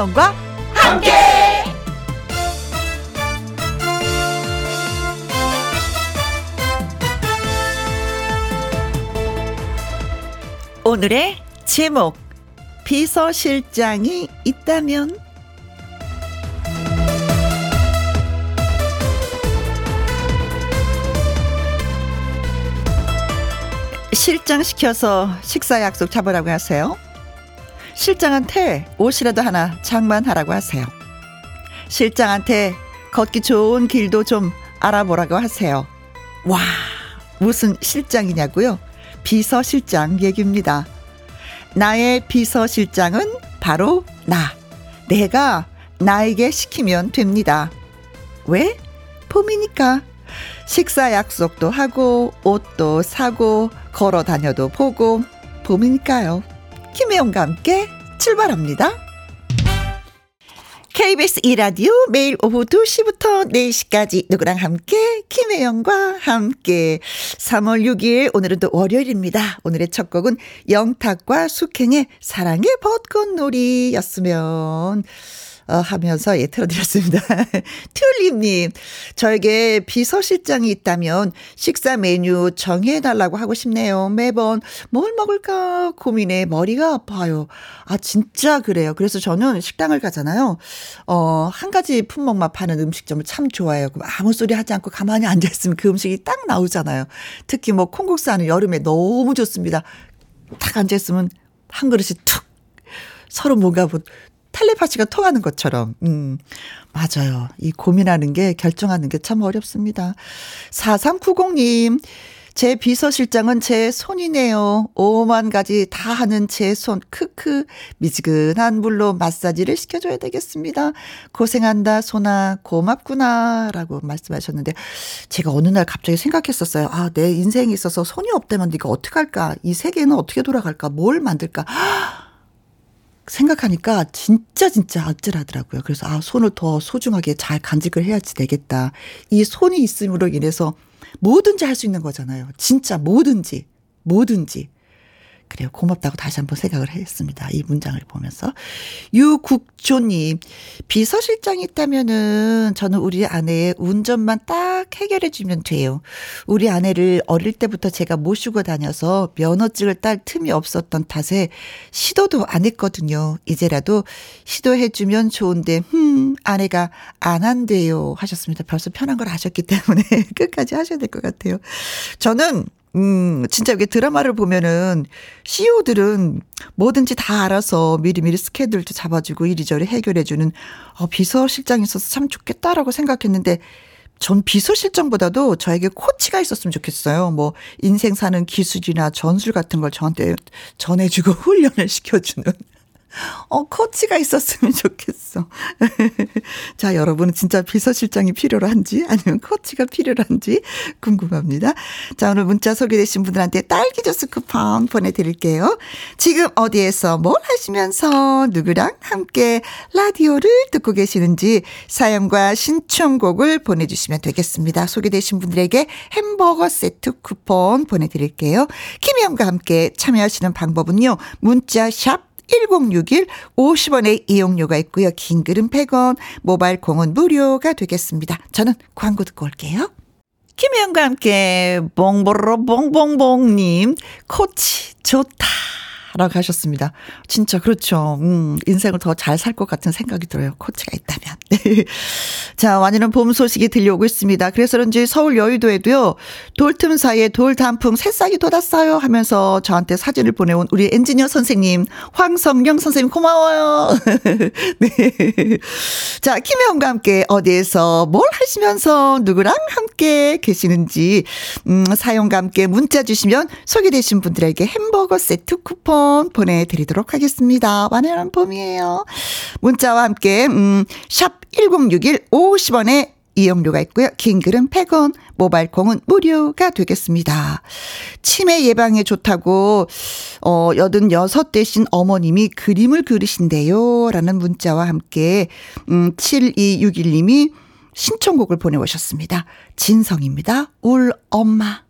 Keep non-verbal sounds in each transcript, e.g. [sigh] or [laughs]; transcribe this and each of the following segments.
김혜영과 함께. 오늘의 제목 비서실장이 있다면 실장 시켜서 식사 약속 잡으라고 하세요. 실장한테 옷이라도 하나 장만하라고 하세요. 실장한테 걷기 좋은 길도 좀 알아보라고 하세요. 와, 무슨 실장이냐고요? 비서실장 얘기입니다. 나의 비서실장은 바로 나. 내가 나에게 시키면 됩니다. 왜? 봄이니까. 식사 약속도 하고, 옷도 사고, 걸어 다녀도 보고, 봄이니까요. 김혜영과 함께 출발합니다. KBS 이라디오 매일 오후 2시부터 4시까지 누구랑 함께 김혜영과 함께 3월 6일 오늘은 또 월요일입니다. 오늘의 첫 곡은 영탁과 숙행의 사랑의 벚꽃놀이였으면 어, 하면서 예, 틀어드렸습니다. [laughs] 튤립님, 저에게 비서실장이 있다면 식사 메뉴 정해달라고 하고 싶네요. 매번 뭘 먹을까 고민에 머리가 아파요. 아, 진짜 그래요. 그래서 저는 식당을 가잖아요. 어, 한 가지 품목만 파는 음식점을 참 좋아해요. 그럼 아무 소리 하지 않고 가만히 앉아있으면 그 음식이 딱 나오잖아요. 특히 뭐 콩국수 하는 여름에 너무 좋습니다. 딱 앉아있으면 한 그릇이 툭 서로 뭔가 뭐 텔레파시가 통하는 것처럼. 음, 맞아요. 이 고민하는 게, 결정하는 게 참 어렵습니다. 4390님, 제 비서실장은 제 손이네요. 오만 가지 다 하는 제 손. 크크. 미지근한 물로 마사지를 시켜줘야 되겠습니다. 고생한다, 손아. 고맙구나. 라고 말씀하셨는데, 제가 어느 날 갑자기 생각했었어요. 아, 내 인생에 있어서 손이 없다면 네가 어떡할까? 이 세계는 어떻게 돌아갈까? 뭘 만들까? 생각하니까 진짜 진짜 아찔하더라고요. 그래서 아 손을 더 소중하게 잘 간직을 해야지 되겠다. 이 손이 있음으로 인해서 뭐든지 할 수 있는 거잖아요. 진짜 뭐든지 뭐든지. 그래요. 고맙다고 다시 한번 생각을 했습니다. 이 문장을 보면서. 유국조님, 비서실장이 있다면은 저는 우리 아내의 운전만 딱 해결해주면 돼요. 우리 아내를 어릴 때부터 제가 모시고 다녀서 면허증을 딸 틈이 없었던 탓에 시도도 안 했거든요. 이제라도 시도해주면 좋은데, 흠, 아내가 안 한대요. 하셨습니다. 벌써 편한 걸 아셨기 때문에 [laughs] 끝까지 하셔야 될 것 같아요. 저는 음, 진짜 이게 드라마를 보면은 CEO들은 뭐든지 다 알아서 미리미리 스케줄도 잡아주고 이리저리 해결해주는 어, 비서실장이 있어서 참 좋겠다라고 생각했는데 전 비서실장보다도 저에게 코치가 있었으면 좋겠어요. 뭐 인생 사는 기술이나 전술 같은 걸 저한테 전해주고 [laughs] 훈련을 시켜주는. 어, 코치가 있었으면 좋겠어. [laughs] 자, 여러분은 진짜 비서실장이 필요한지 아니면 코치가 필요한지 궁금합니다. 자, 오늘 문자 소개되신 분들한테 딸기 주스 쿠폰 보내드릴게요. 지금 어디에서 뭘 하시면서 누구랑 함께 라디오를 듣고 계시는지 사연과 신청곡을 보내주시면 되겠습니다. 소개되신 분들에게 햄버거 세트 쿠폰 보내드릴게요. 김혜영과 함께 참여하시는 방법은요. 문자 샵 1061 50원의 이용료가 있고요. 긴 글은 100원, 모바일 공은 무료가 되겠습니다. 저는 광고 듣고 올게요. 김혜영과 함께 봉보로 봉봉봉님 코치 좋다. 라고 하셨습니다. 진짜 그렇죠. 음, 인생을 더 잘 살 것 같은 생각이 들어요. 코치가 있다면. [laughs] 자, 완연한 봄 소식이 들려오고 있습니다. 그래서 그런지 서울 여의도에도요, 돌 틈 사이에 돌 단풍 새싹이 돋았어요 하면서 저한테 사진을 보내온 우리 엔지니어 선생님, 황성령 선생님 고마워요. [laughs] 네. 자, 김혜영과 함께 어디에서 뭘 하시면서 누구랑 함께 계시는지, 음, 사연과 함께 문자 주시면 소개되신 분들에게 햄버거 세트 쿠폰 쿠폰 보내드리도록 하겠습니다. 완연한 봄이에요. 문자와 함께, 음, 샵1061 50원에 이용료가 있고요. 긴 글은 100원, 모바일 콩은 무료가 되겠습니다. 치매 예방에 좋다고 어 86 대신 어머님이 그림을 그리신대요. 라는 문자와 함께 음 7261님이 신청곡을 보내 오셨습니다. 진성입니다. 울 엄마.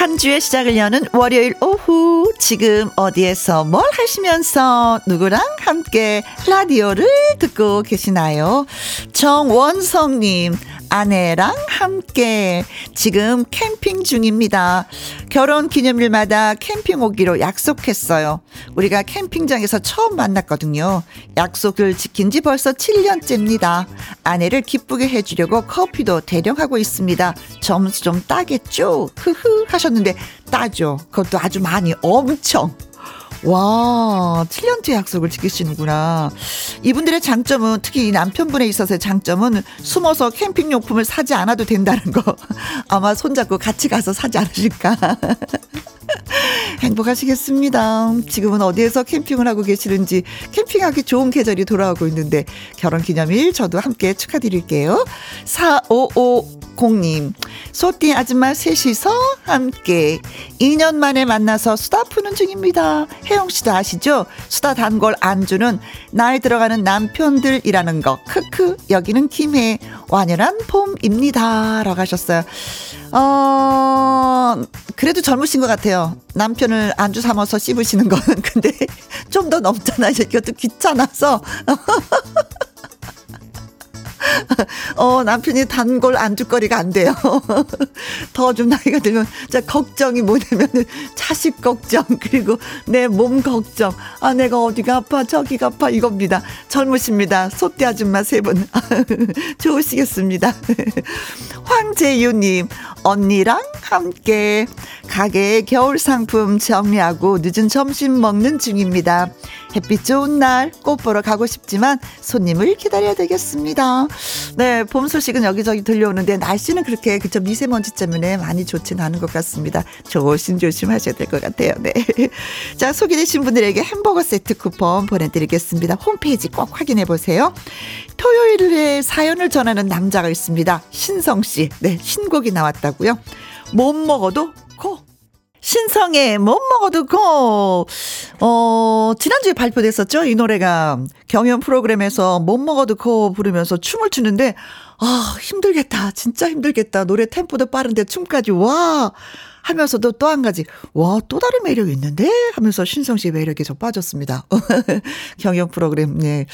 한 주의 시작을 여는 월요일 오후 지금 어디에서 뭘 하시면서 누구랑 함께 라디오를 듣고 계시나요? 정원성님 아내랑 함께 지금 캠핑 중입니다. 결혼 기념일마다 캠핑 오기로 약속했어요. 우리가 캠핑장에서 처음 만났거든요. 약속을 지킨 지 벌써 7년째입니다. 아내를 기쁘게 해주려고 커피도 대령하고 있습니다. 점수 좀 따겠죠? 흐흐 하셨는데 따죠. 그것도 아주 많이 엄청. 와, 7년째 약속을 지키시는구나. 이분들의 장점은 특히 이 남편분에 있어서의 장점은 숨어서 캠핑 용품을 사지 않아도 된다는 거. [laughs] 아마 손잡고 같이 가서 사지 않으실까. [laughs] [laughs] 행복하시겠습니다. 지금은 어디에서 캠핑을 하고 계시는지 캠핑하기 좋은 계절이 돌아오고 있는데 결혼 기념일 저도 함께 축하드릴게요. 4550님, 소띠 아줌마 셋이서 함께 2년 만에 만나서 수다 푸는 중입니다. 혜영 씨도 아시죠? 수다 단골 안주는 나이 들어가는 남편들이라는 거. 크크, 여기는 김해 완연한 봄입니다. 라고 하셨어요. 어, 그래도 젊으신 것 같아요. 남편을 안주 삼아서 씹으시는 건. [laughs] 근데 좀 더 넘잖아요. 이것도 귀찮아서. [laughs] 어, 남편이 단골 안주거리가 안 돼요. [laughs] 더 좀 나이가 들면, 자, 걱정이 뭐냐면, 자식 걱정, 그리고 내 몸 걱정. 아, 내가 어디가 아파, 저기가 아파, 이겁니다. 젊으십니다. 소띠 아줌마 세 분. [laughs] 좋으시겠습니다. [laughs] 황재유님, 언니랑 함께 가게에 겨울 상품 정리하고 늦은 점심 먹는 중입니다. 햇빛 좋은 날 꽃 보러 가고 싶지만 손님을 기다려야 되겠습니다. 네, 봄 소식은 여기저기 들려오는데 날씨는 그렇게 그쵸 미세먼지 때문에 많이 좋지는 않은 것 같습니다. 조심조심 하셔야 될 것 같아요. 네. [laughs] 자, 소개되신 분들에게 햄버거 세트 쿠폰 보내드리겠습니다. 홈페이지 꼭 확인해 보세요. 토요일에 사연을 전하는 남자가 있습니다. 신성 씨. 네, 신곡이 나왔다고요. 못 먹어도 코. 신성의 못 먹어도 고. 어, 지난주에 발표됐었죠? 이 노래가 경연 프로그램에서 못 먹어도 고 부르면서 춤을 추는데, 아, 힘들겠다. 진짜 힘들겠다. 노래 템포도 빠른데 춤까지. 와. 하면서도 또 한 가지, 와, 또 다른 매력이 있는데? 하면서 신성 씨의 매력에 좀 빠졌습니다. [laughs] 경연 프로그램, 네.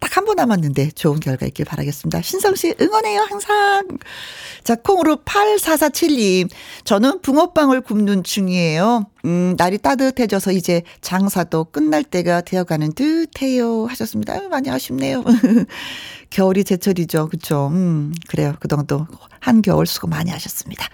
딱 한 번 남았는데 좋은 결과 있길 바라겠습니다. 신성 씨 응원해요, 항상. 자, 콩으로 8447님. 저는 붕어빵을 굽는 중이에요. 음, 날이 따뜻해져서 이제 장사도 끝날 때가 되어가는 듯해요. 하셨습니다. 많이 아쉽네요. [laughs] 겨울이 제철이죠. 그쵸. 음, 그래요. 그동안 또 한겨울 수고 많이 하셨습니다.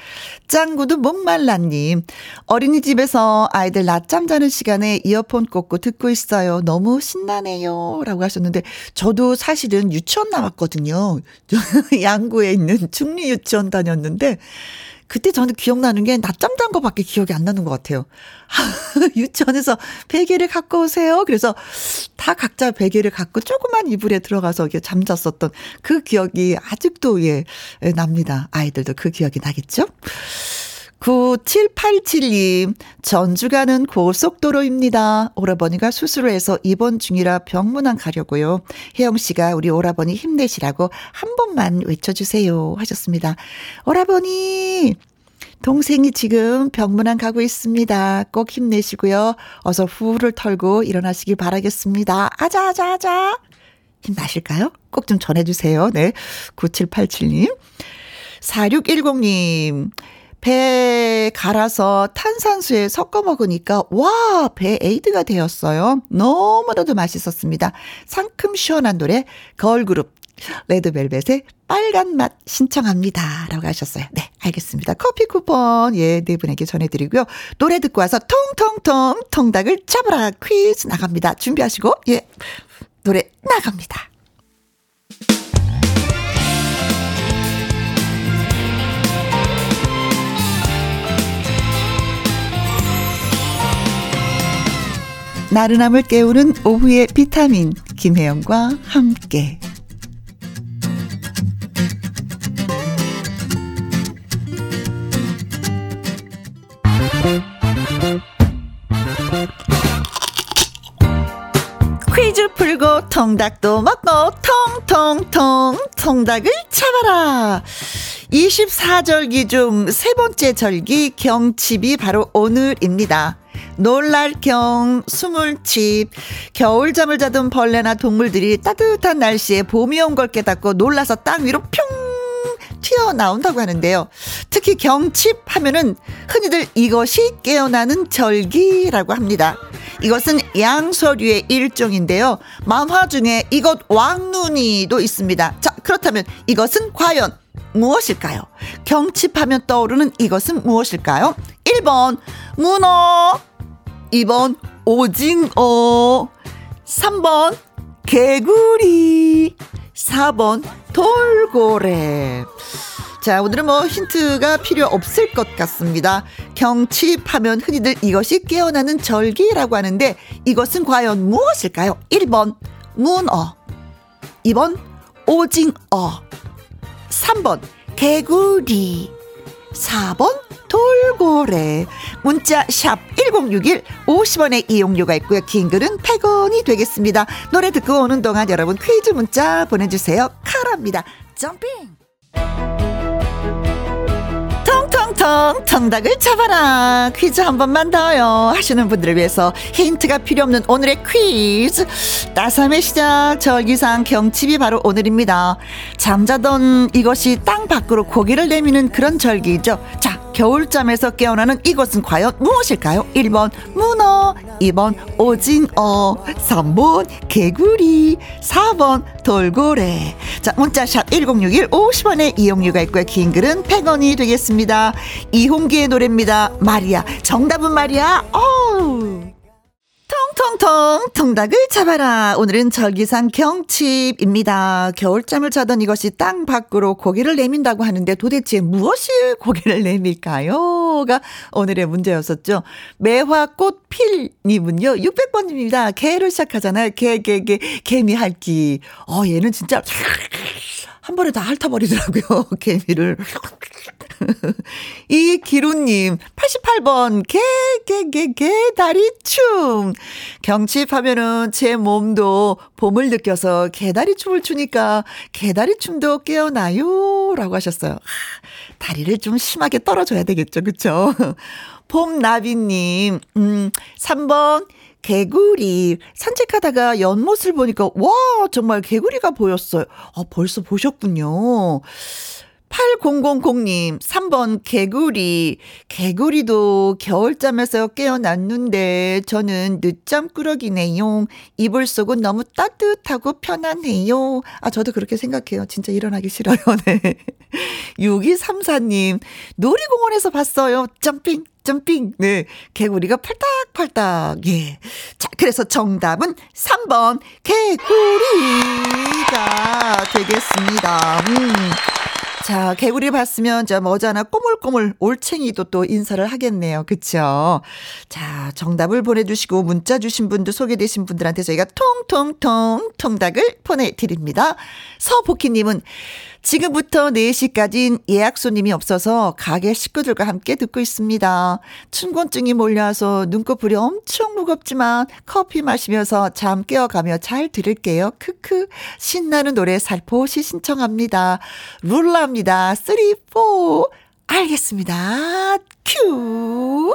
짱구도 목말라님. 어린이집에서 아이들 낮잠 자는 시간에 이어폰 꽂고 듣고 있어요. 너무 신나네요. 라고 하셨는데, 저도 사실은 유치원 나왔거든요. [laughs] 양구에 있는 중리 유치원 다녔는데, 그때 저는 기억나는 게 낮잠 잔 거밖에 기억이 안 나는 것 같아요. [laughs] 유치원에서 베개를 갖고 오세요. 그래서 다 각자 베개를 갖고 조그만 이불에 들어가서 잠잤었던 그 기억이 아직도 예, 납니다. 아이들도 그 기억이 나겠죠? 9787님, 전주 가는 고속도로입니다. 오라버니가 수술을 해서 입원 중이라 병문안 가려고요. 혜영 씨가 우리 오라버니 힘내시라고 한 번만 외쳐주세요. 하셨습니다. 오라버니, 동생이 지금 병문안 가고 있습니다. 꼭 힘내시고요. 어서 후를 털고 일어나시길 바라겠습니다. 아자, 아자, 아자. 힘나실까요? 꼭 좀 전해주세요. 네. 9787님. 4610님. 배 갈아서 탄산수에 섞어 먹으니까 와, 배 에이드가 되었어요. 너무나도 맛있었습니다. 상큼 시원한 노래 걸그룹 레드벨벳의 빨간 맛 신청합니다. 라고 하셨어요. 네, 알겠습니다. 커피 쿠폰, 예, 네 분에게 전해드리고요. 노래 듣고 와서 통통통 통닭을 잡아라 퀴즈 나갑니다. 준비하시고, 예, 노래 나갑니다. 나른함을 깨우는 오후의 비타민 김혜영과 함께 퀴즈 풀고 통닭도 먹고 통통통 통닭을 잡아라 24절기 중 세 번째 절기 경칩이 바로 오늘입니다. 놀랄 경, 수물칩, 겨울잠을 자던 벌레나 동물들이 따뜻한 날씨에 봄이 온 걸 깨닫고 놀라서 땅 위로 평 튀어나온다고 하는데요. 특히 경칩 하면은 흔히들 이것이 깨어나는 절기라고 합니다. 이것은 양서류의 일종인데요. 만화 중에 이것 왕눈이도 있습니다. 자, 그렇다면 이것은 과연 무엇일까요? 경칩하면 떠오르는 이것은 무엇일까요? 1번 문어 2번 오징어. 3번 개구리. 4번 돌고래. 자, 오늘은 뭐 힌트가 필요 없을 것 같습니다. 경칩하면 흔히들 이것이 깨어나는 절기라고 하는데 이것은 과연 무엇일까요? 1번 문어. 2번 오징어. 3번 개구리. 4번 돌고래. 문자 샵 1061 50원의 이용료가 있고요. 긴 글은 100원이 되겠습니다. 노래 듣고 오는 동안 여러분 퀴즈 문자 보내주세요. 카라입니다. 점핑! 텅텅텅 정답을 잡아라. 퀴즈 한 번만 더요. 하시는 분들을 위해서 힌트가 필요 없는 오늘의 퀴즈. 따삼의 시작. 절기상 경칩이 바로 오늘입니다. 잠자던 이것이 땅 밖으로 고개를 내미는 그런 절기죠. 자 겨울잠에서 깨어나는 이것은 과연 무엇일까요? 1번 문어, 2번 오징어, 3번 개구리, 4번 돌고래. 자, 문자샵 1061 50원의 이용료가 있고요. 긴 글은 100원이 되겠습니다. 이홍기의 노래입니다. 마리아. 정답은 마리아. 어우. 통통통 통닭을 잡아라. 오늘은 절기상 경칩입니다. 겨울잠을 자던 이것이 땅 밖으로 고개를 내민다고 하는데 도대체 무엇이 고개를 내밀까요?가 오늘의 문제였었죠. 매화꽃 필님은요. 600번입니다. 개로 시작하잖아요. 개, 개, 개, 개미핥기. 어, 얘는 진짜 한 번에 다 핥아버리더라고요. [laughs] 개미를. [laughs] 이 기루님 88번 개 개 개 개 다리 춤 경칩 하면은 제 몸도 봄을 느껴서 개다리 춤을 추니까 개다리 춤도 깨어나요 라고 하셨어요. 다리를 좀 심하게 떨어줘야 되겠죠, 그쵸? [laughs] 봄나비님 음 3번 개구리 산책하다가 연못을 보니까 와 정말 개구리가 보였어요. 아 벌써 보셨군요. 8000님, 3번 개구리. 개구리도 겨울잠에서 깨어났는데 저는 늦잠 꾸러기네요. 이불 속은 너무 따뜻하고 편안해요. 아, 저도 그렇게 생각해요. 진짜 일어나기 싫어요. [laughs] 네. 6234님, 놀이공원에서 봤어요. 점핑. 점핑. 네. 개구리가 팔딱팔딱. 예. 자, 그래서 정답은 3번 개구리가 되겠습니다. 음. 자, 개구리 봤으면 저 머자나 꼬물꼬물 올챙이도 또 인사를 하겠네요. 그쵸? 자, 정답을 보내주시고 문자 주신 분도 소개되신 분들한테 저희가 통통통 통닭을 보내드립니다. 서복희님은 지금부터 4시까지는 예약 손님이 없어서 가게 식구들과 함께 듣고 있습니다. 춘곤증이 몰려와서 눈꺼풀이 엄청 무겁지만 커피 마시면서 잠 깨어가며 잘 들을게요. 크크. 신나는 노래 살포시 신청합니다. 룰라입니다. 3, 4. 알겠습니다. 큐.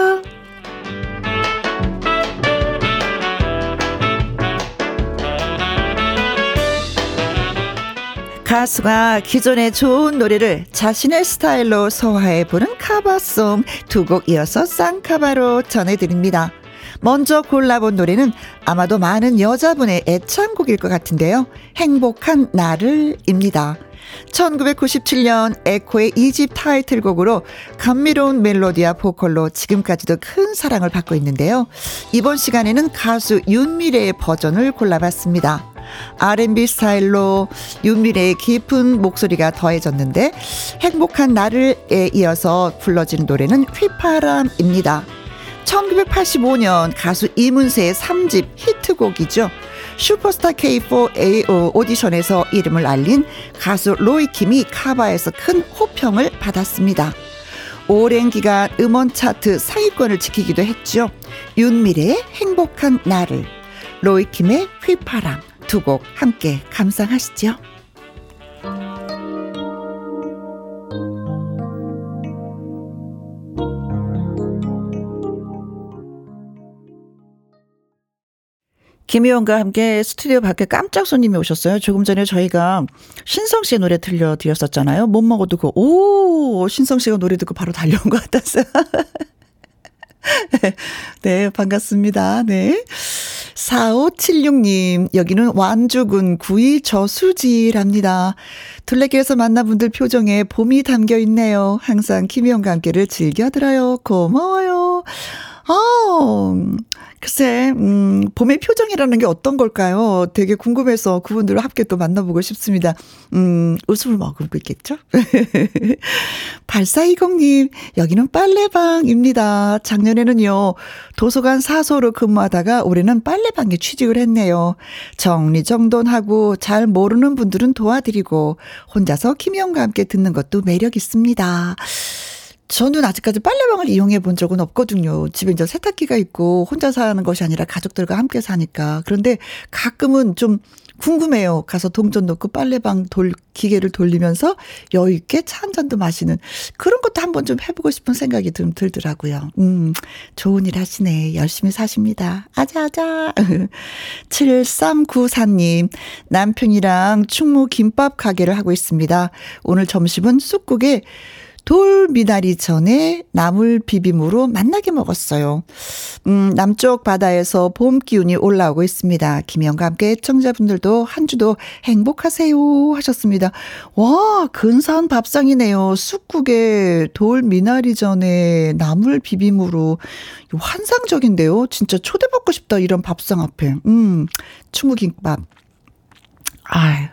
가수가 기존의 좋은 노래를 자신의 스타일로 소화해 보는 cover송 두 곡 이어서 쌍cover로 전해드립니다. 먼저 골라본 노래는 아마도 많은 여자분의 애창곡일 것 같은데요. 행복한 나를입니다. 1997년 에코의 2집 타이틀곡으로 감미로운 멜로디와 보컬로 지금까지도 큰 사랑을 받고 있는데요. 이번 시간에는 가수 윤미래의 버전을 골라봤습니다. R&B 스타일로 윤미래의 깊은 목소리가 더해졌는데 행복한 나를에 이어서 불러진 노래는 휘파람입니다. 1985년 가수 이문세의 3집 히트곡이죠. 슈퍼스타 K4A 오디션에서 이름을 알린 가수 로이킴이 카바에서 큰 호평을 받았습니다. 오랜 기간 음원 차트 상위권을 지키기도 했죠. 윤미래의 행복한 나를, 로이킴의 휘파람 두 곡 함께 감상하시죠. 김희원과 함께 스튜디오 밖에 깜짝 손님이 오셨어요. 조금 전에 저희가 신성 씨의 노래 들려드렸었잖아요. 못 먹어도 그, 오, 신성 씨가 노래 듣고 바로 달려온 것 같았어요. [laughs] 네, 반갑습니다. 네. 4576님, 여기는 완주군 구이 저수지랍니다. 둘레길에서 만난 분들 표정에 봄이 담겨 있네요. 항상 김희영과 함께를 즐겨 들어요. 고마워요. 아, 글쎄, 음, 봄의 표정이라는 게 어떤 걸까요? 되게 궁금해서 그분들을 함께 또 만나보고 싶습니다. 음, 웃음을 머금고 있겠죠? [laughs] 8420님, 여기는 빨래방입니다. 작년에는요, 도서관 사소로 근무하다가 올해는 빨래방에 취직을 했네요. 정리정돈하고 잘 모르는 분들은 도와드리고, 혼자서 김영과 함께 듣는 것도 매력 있습니다. 저는 아직까지 빨래방을 이용해 본 적은 없거든요. 집에 이제 세탁기가 있고 혼자 사는 것이 아니라 가족들과 함께 사니까. 그런데 가끔은 좀 궁금해요. 가서 동전 넣고 빨래방 돌, 기계를 돌리면서 여유 있게 차 한 잔도 마시는 그런 것도 한번 좀 해보고 싶은 생각이 좀 들더라고요. 음, 좋은 일 하시네. 열심히 사십니다. 아자아자. 7394님, [laughs] 남편이랑 충무 김밥 가게를 하고 있습니다. 오늘 점심은 쑥국에 돌 미나리 전에 나물 비빔으로 맛나게 먹었어요. 음, 남쪽 바다에서 봄 기운이 올라오고 있습니다. 김영과 함께 청자분들도 한 주도 행복하세요 하셨습니다. 와, 근사한 밥상이네요. 쑥국에 돌 미나리 전에 나물 비빔으로 환상적인데요. 진짜 초대받고 싶다 이런 밥상 앞에. 음, 충무김밥. 아,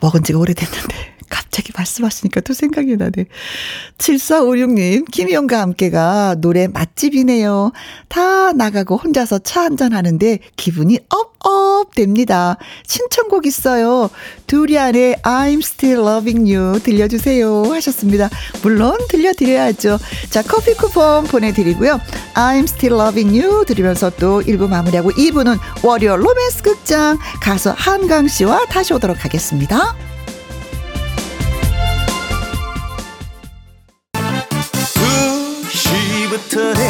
먹은 지가 오래됐는데. 갑자기 말씀하시니까 또 생각이 나네. 7456님, 김희영과 함께가 노래 맛집이네요. 다 나가고 혼자서 차 한잔 하는데 기분이 업업 됩니다. 신청곡 있어요. 두리안의 I'm Still Loving You 들려주세요 하셨습니다. 물론 들려드려야죠. 자, 커피 쿠폰 보내드리고요. I'm Still Loving You 들으면서 또 1부 마무리하고 2부는 월요 로맨스 극장 가수 한강 씨와 다시 오도록 하겠습니다.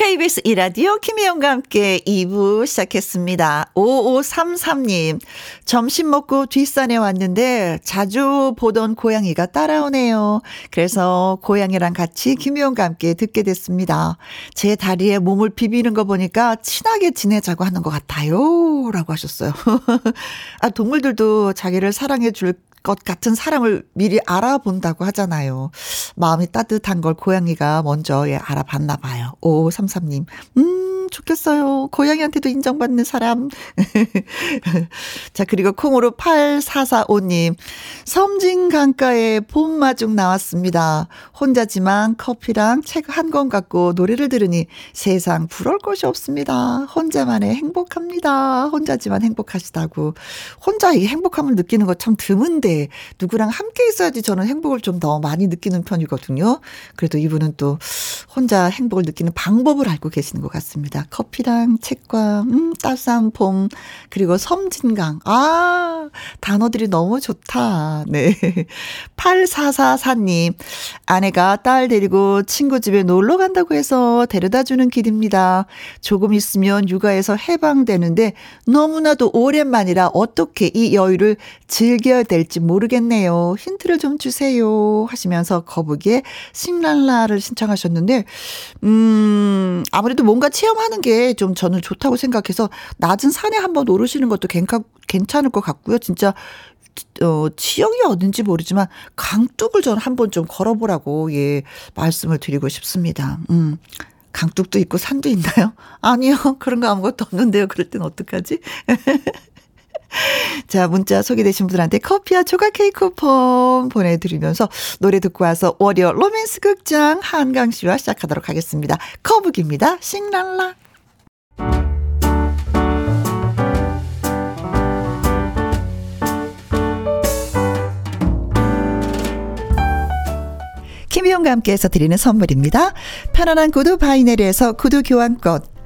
KBS 이라디오 김혜영과 함께 2부 시작했습니다. 5533님, 점심 먹고 뒷산에 왔는데 자주 보던 고양이가 따라오네요. 그래서 고양이랑 같이 김혜영과 함께 듣게 됐습니다. 제 다리에 몸을 비비는 거 보니까 친하게 지내자고 하는 것 같아요. 라고 하셨어요. [laughs] 아, 동물들도 자기를 사랑해 줄 것 같은 사람을 미리 알아본다고 하잖아요. 마음이 따뜻한 걸 고양이가 먼저 예, 알아봤나 봐요. 5533님. 음, 좋겠어요. 고양이한테도 인정받는 사람. [laughs] 자, 그리고 콩으로 8445님. 섬진 강가에 봄마중 나왔습니다. 혼자지만 커피랑 책 한 권 갖고 노래를 들으니 세상 부러울 것이 없습니다. 혼자만의 행복합니다. 혼자지만 행복하시다고. 혼자 이 행복함을 느끼는 거 참 드문데 누구랑 함께 있어야지 저는 행복을 좀 더 많이 느끼는 편이거든요. 그래도 이분은 또 혼자 행복을 느끼는 방법을 알고 계시는 것 같습니다. 좋습니다. 커피랑 책과, 음, 따스한 봄, 그리고 섬진강. 아, 단어들이 너무 좋다. 네. [laughs] 8444님, 아내가 딸 데리고 친구 집에 놀러 간다고 해서 데려다 주는 길입니다. 조금 있으면 육아에서 해방되는데 너무나도 오랜만이라 어떻게 이 여유를 즐겨야 될지 모르겠네요. 힌트를 좀 주세요. 하시면서 거북이의 싱랄라를 신청하셨는데, 음, 아무래도 뭔가 체험하는 게 좀 저는 좋다고 생각해서 낮은 산에 한번 오르시는 것도 괜찮, 괜찮을 것 같고요. 진짜 어, 지역이 어딘지 모르지만 강둑을 저는 한번 좀 걸어보라고 예 말씀을 드리고 싶습니다. 음. 강둑도 있고 산도 있나요? [laughs] 아니요. 그런 거 아무것도 없는데요. 그럴 땐 어떡하지? [laughs] [laughs] 자, 문자 소개되신 분들한테 커피와 조각 케이크 쿠폰 보내드리면서 노래 듣고 와서 월요 로맨스 극장 한강 씨와 시작하도록 하겠습니다. 커북입니다. 싱랄라. 김희용과 함께해서 드리는 선물입니다. 편안한 구두 바이네리에서 구두 교환권.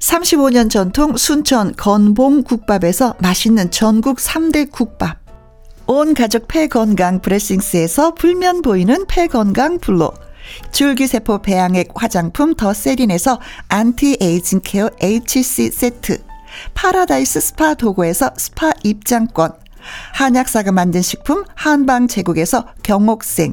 35년 전통 순천 건봉 국밥에서 맛있는 전국 3대 국밥. 온 가족 폐건강 브레싱스에서 불면 보이는 폐건강 블로. 줄기세포 배양액 화장품 더 세린에서 anti-aging care HC 세트. 파라다이스 스파 도구에서 스파 입장권. 한약사가 만든 식품 한방 제국에서 경옥생.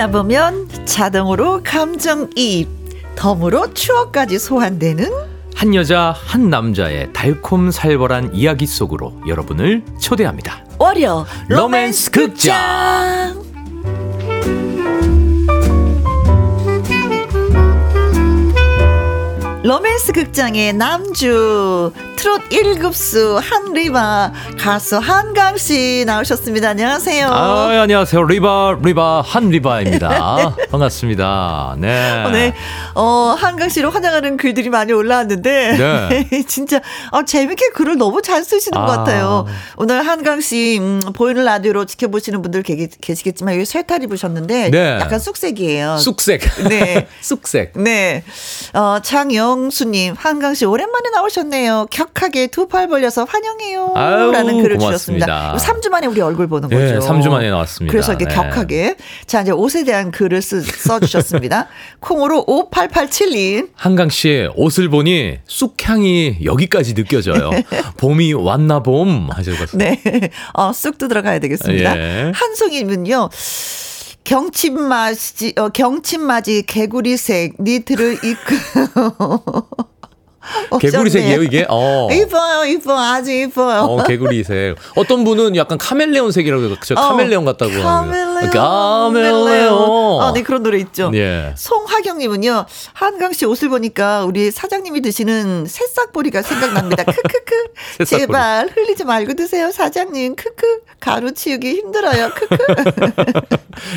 듣다 보면 자동으로 감정이입, 덤으로 추억까지 소환되는 한 여자 한 남자의 달콤살벌한 이야기 속으로 여러분을 초대합니다. 월요 로맨스 극장. 로맨스 극장의 남주 트롯 1급수 한 리바 가수 한강 씨 나오셨습니다. 안녕하세요. 아, 예, 안녕하세요. 리바 리바 한 리바입니다. [laughs] 반갑습니다. 네. 어, 네. 어, 한강씨로 환영하는 글들이 많이 올라왔는데 네. [laughs] 진짜 어, 재밌게 글을 너무 잘 쓰시는 아. 것 같아요. 오늘 한강 씨 음, 보이는 라디오로 지켜보시는 분들 계, 계시겠지만 여기 쇠탈 입으셨는데 네. 약간 쑥색이에요. 쑥색. 네. [laughs] 쑥색. 네. 어, 장영 수님, 한강 씨 오랜만에 나오셨네요. 격하게 두 팔 벌려서 환영해요. 아유, 라는 글을 고맙습니다. 주셨습니다. 3주 만에 우리 얼굴 보는 네, 거죠. 3주 만에 나왔습니다. 그래서 이렇게 네. 격하게. 자, 이제 옷에 대한 글을 쓰, 써주셨습니다. [laughs] 콩으로 5887님. 한강 씨의 옷을 보니 쑥향이 여기까지 느껴져요. [laughs] 봄이 왔나 봄 하셔서. 네. 어, 쑥도 들어가야 되겠습니다. 예. 한송이면요. 경칩맞이, 어, 경칩맞이 개구리색 니트를 입고. [laughs] 개구리색이에요 이게? 어. [laughs] 이뻐요, 이뻐. 아주 이뻐요. 어, 개구리색. 어떤 분은 약간 카멜레온색이라고 해서 저 카멜레온 같다고. 카멜레온. 가멜레온. 아, 네, 그런 노래 있죠. 예. 송하경님은요, 한강 씨 옷을 보니까 우리 사장님이 드시는 새싹보리가 생각납니다. [laughs] 크크크. 새싹보리. 제발 흘리지 말고 드세요, 사장님. 크크. 가루 치우기 힘들어요. 크크.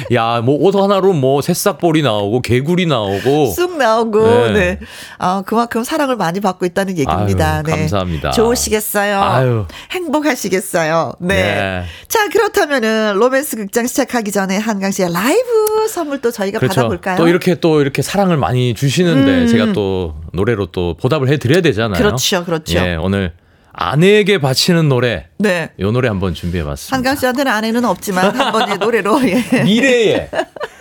[laughs] 야, 뭐 옷 하나로 뭐 새싹보리 나오고 개구리 나오고. 쑥 나오고, 네. 네. 아, 그만큼 사랑을 많이 받고 있다는 얘기입니다. 아유, 네. 감사합니다. 좋으시겠어요. 아유. 행복하시겠어요. 네. 네. 자, 그렇다면은 로맨스 극장 시작하기 전에 한강 씨의 라이브 선물 또 저희가 받아볼까요? 그렇죠. 또 이렇게 또 이렇게 사랑을 많이 주시는데 음. 제가 또 노래로 또 보답을 해드려야 되잖아요. 그렇죠, 그렇죠. 예, 오늘 아내에게 바치는 노래. 네. 요 노래 한번 준비해 봤습니다. 한강 씨한테는 아내는 없지만 한 번의 [laughs] 노래로 예. 미래에.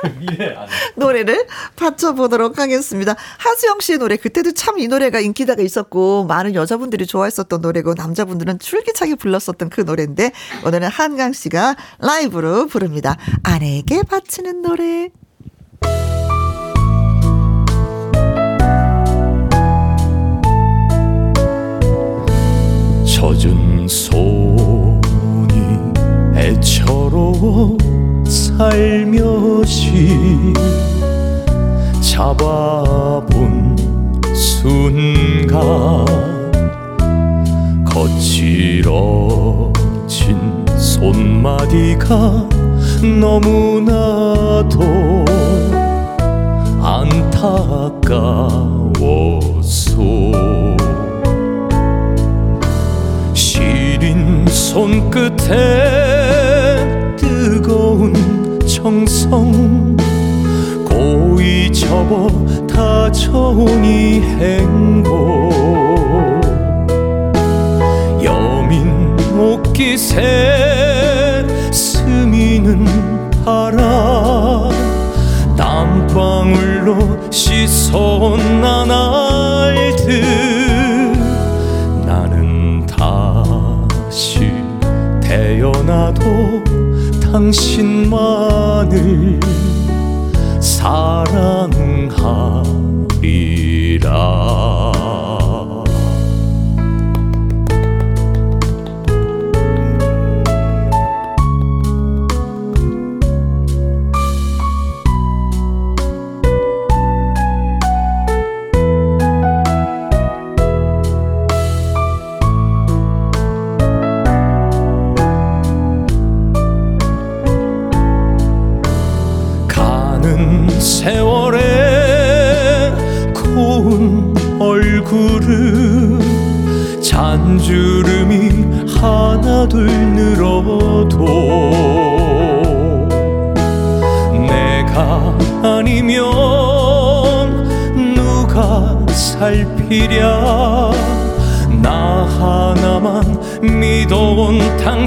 [laughs] 노래를 받쳐보도록 하겠습니다. 하수영 씨의 노래 그때도 참 이 노래가 인기다가 있었고 많은 여자분들이 좋아했었던 노래고 남자분들은 줄기차게 불렀었던 그 노래인데 오늘은 한강 씨가 라이브로 부릅니다. 아내에게 바치는 노래. 젖은 손이 애처로워 살며시 잡아본 순간 거칠어진 손마디가 너무나도 안타까워서 손끝에 뜨거운 정성. 고이 접어 다져온 이 행복. 여민 옷깃에 스미는 바람 땀방울로 씻어온 나날 당신만을 사랑하리라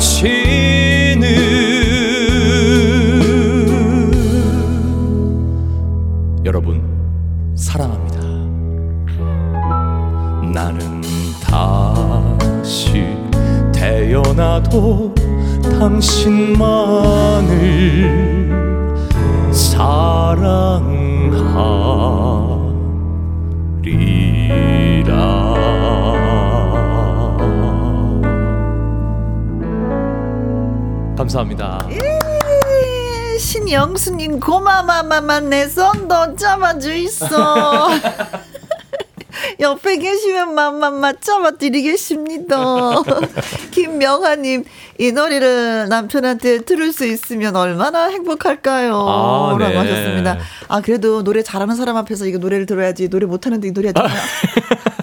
당 감사합니다. 예, 신영수님 고마마마만 내 손도 잡아주 있어. [laughs] 옆에 계시면 맘맘마 잡아드리겠습니다. [laughs] 김명아님, 이 노래를 남편한테 들을 수 있으면 얼마나 행복할까요? 아, 네. 라고 하셨습니다. 아, 그래도 노래 잘하는 사람 앞에서 이거 노래를 들어야지. 노래 못하는데 이 노래 마. [laughs]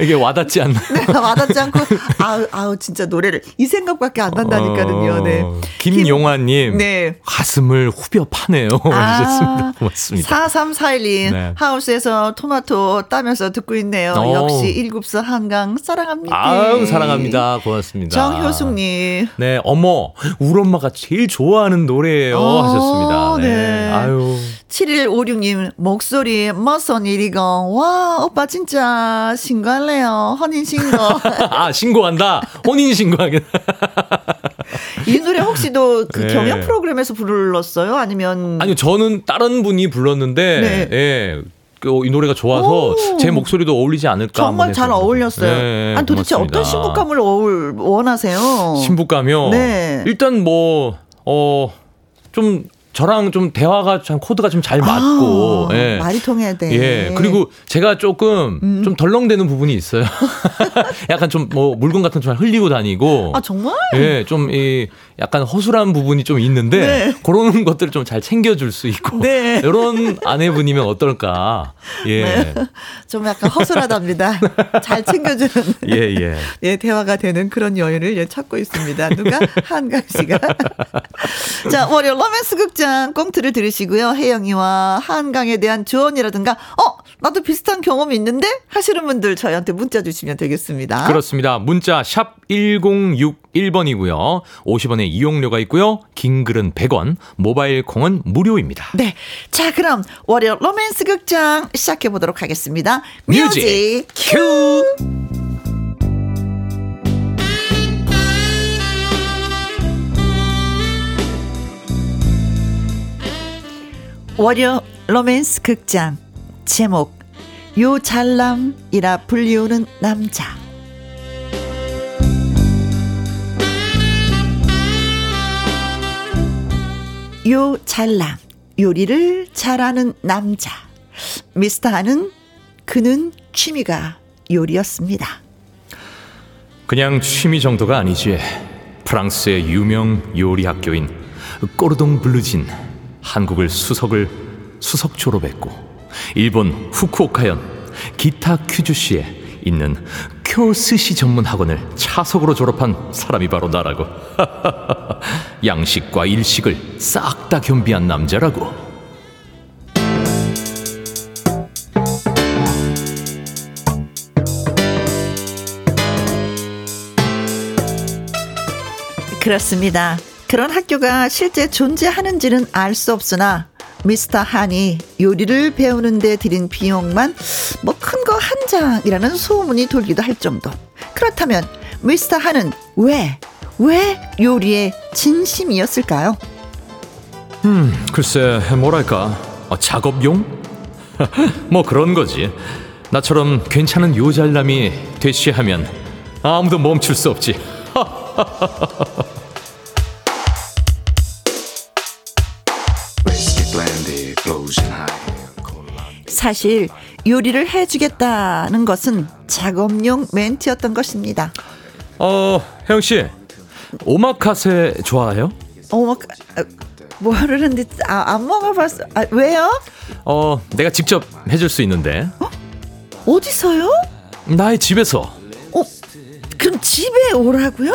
이게 와닿지 않나요? [laughs] 네, 와닿지 않고, 아우, 아우, 진짜 노래를 이 생각밖에 안 난다니까요. 네. 어, 김용화님. 네. 가슴을 후벼 파네요. [laughs] 하셨습니다. 고맙습니다. 4341님, 네. 하우스에서 토마토 따면서 듣고 있네요. 어. 역시 일곱수 한강 사랑합니다. 아유, 사랑합니다. 고맙습니다. 정효 숙님. 네, 어머, 우리 엄마가 제일 좋아하는 노래예요. 어, 하셨습니다. 네. 네. 아유. 7156님, 목소리, 무슨 일이건, 와, 오빠 진짜 신고할래요. 혼인신고. [laughs] 아, 신고한다. 혼인신고하겠다. 이 노래 혹시 도 그 네. 경연 프로그램에서 불렀어요? 아니면. 아니요, 저는 다른 분이 불렀는데, 네. 예. 그, 이 노래가 좋아서 오. 제 목소리도 어울리지 않을까. 정말 잘. 어울렸어요. 네, 아니, 도대체 고맙습니다. 어떤 신부감을 어울, 원하세요? 신부감이요? 네. 일단 뭐, 어, 좀 저랑 좀 대화가 참 코드가 좀 잘 맞고 아, 예. 말이 통해야 돼. 예. 그리고 제가 조금 음. 좀 덜렁대는 부분이 있어요. [laughs] 약간 좀 뭐 물건 같은 거좀 흘리고 다니고. 아 정말? 예, 좀이 약간 허술한 부분이 좀 있는데 네. 그런 것들을 좀 잘 챙겨줄 수 있고 네. [laughs] 이런 아내분이면 어떨까? 예, 네. [laughs] 좀 약간 허술하답니다. [laughs] 잘 챙겨주는 예, 예. 예, 대화가 되는 그런 여유를 예, 찾고 있습니다. 누가? 한강 씨가. 자, 월요 로맨스 극장 꽁트를 들으시고요. 혜영이와 한강에 대한 조언이라든가, 어, 나도 비슷한 경험이 있는데? 하시는 분들 저희한테 문자 주시면 되겠습니다. 그렇습니다. 문자 샵 1061 번이고요. 50원의 이용료가 있고요. 긴 글은 100원, 모바일 콩은 무료입니다. 네. 자, 그럼 월요 로맨스 극장 시작해 보도록 하겠습니다. music, music cue! 월요 로맨스 극장 제목 요 잘남이라 불리우는 남자 요 잘남 요리를 잘하는 남자 미스터 하는 그는 취미가 요리였습니다. 그냥 취미 정도가 아니지. 프랑스의 유명 요리 학교인 꼬르동 블루진 한국을 수석을 수석 졸업했고 일본 후쿠오카현 기타 큐주시에 있는 쿄스시 전문 학원을 차석으로 졸업한 사람이 바로 나라고. [laughs] 양식과 일식을 싹 다 겸비한 남자라고. 그렇습니다. 그런 학교가 실제 존재하는지는 알 수 없으나 미스터 한이 요리를 배우는데 들인 비용만 뭐 큰 거 한 장이라는 소문이 돌기도 할 정도. 그렇다면 미스터 한은 왜, 왜 요리에 진심이었을까요? 글쎄 뭐랄까 어, 작업용? [laughs] 뭐 그런 거지 나처럼 괜찮은 요잘남이 되시하면 아무도 멈출 수 없지 [laughs] 사실 요리를 해주겠다는 것은 작업용 멘트였던 것입니다. 어 혜영 씨 오마카세 좋아해요? 아, 모르는데 아, 안 먹어봤어. 아, 왜요? 어 내가 직접 해줄 수 있는데 어디서요? 나의 집에서 어, 그럼 집에 오라고요?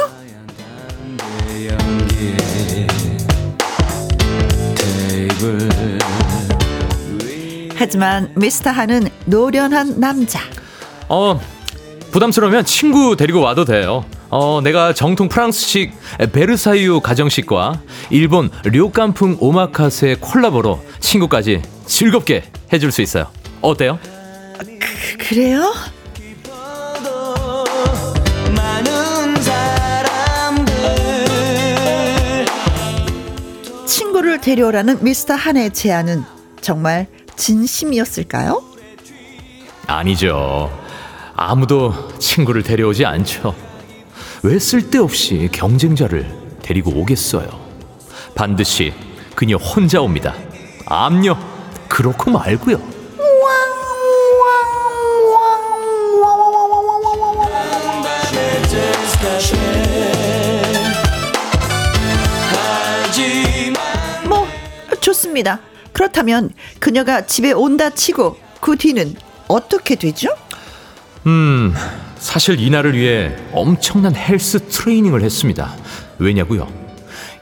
하지만 미스터 한은 노련한 남자. 어 부담스러우면 친구 데리고 와도 돼요 어 내가 정통 프랑스식 베르사유 가정식과 일본 료깐풍 오마카세 콜라보로 친구까지 즐겁게 해줄 수 있어요 어때요? 그래요? 많은 사람들 친구를 데려오라는 미스터 한의 제안은 정말 진심이었을까요? 아니죠. 아무도 친구를 데려오지 않죠. 왜 쓸데없이 경쟁자를 데리고 오겠어요? 반드시 그녀 혼자 옵니다. 암요. 그렇고 말고요. 뭐 좋습니다. 그렇다면 그녀가 집에 온다 치고 그 뒤는 어떻게 되죠? 음, 사실 이날을 위해 엄청난 헬스 트레이닝을 했습니다. 왜냐고요?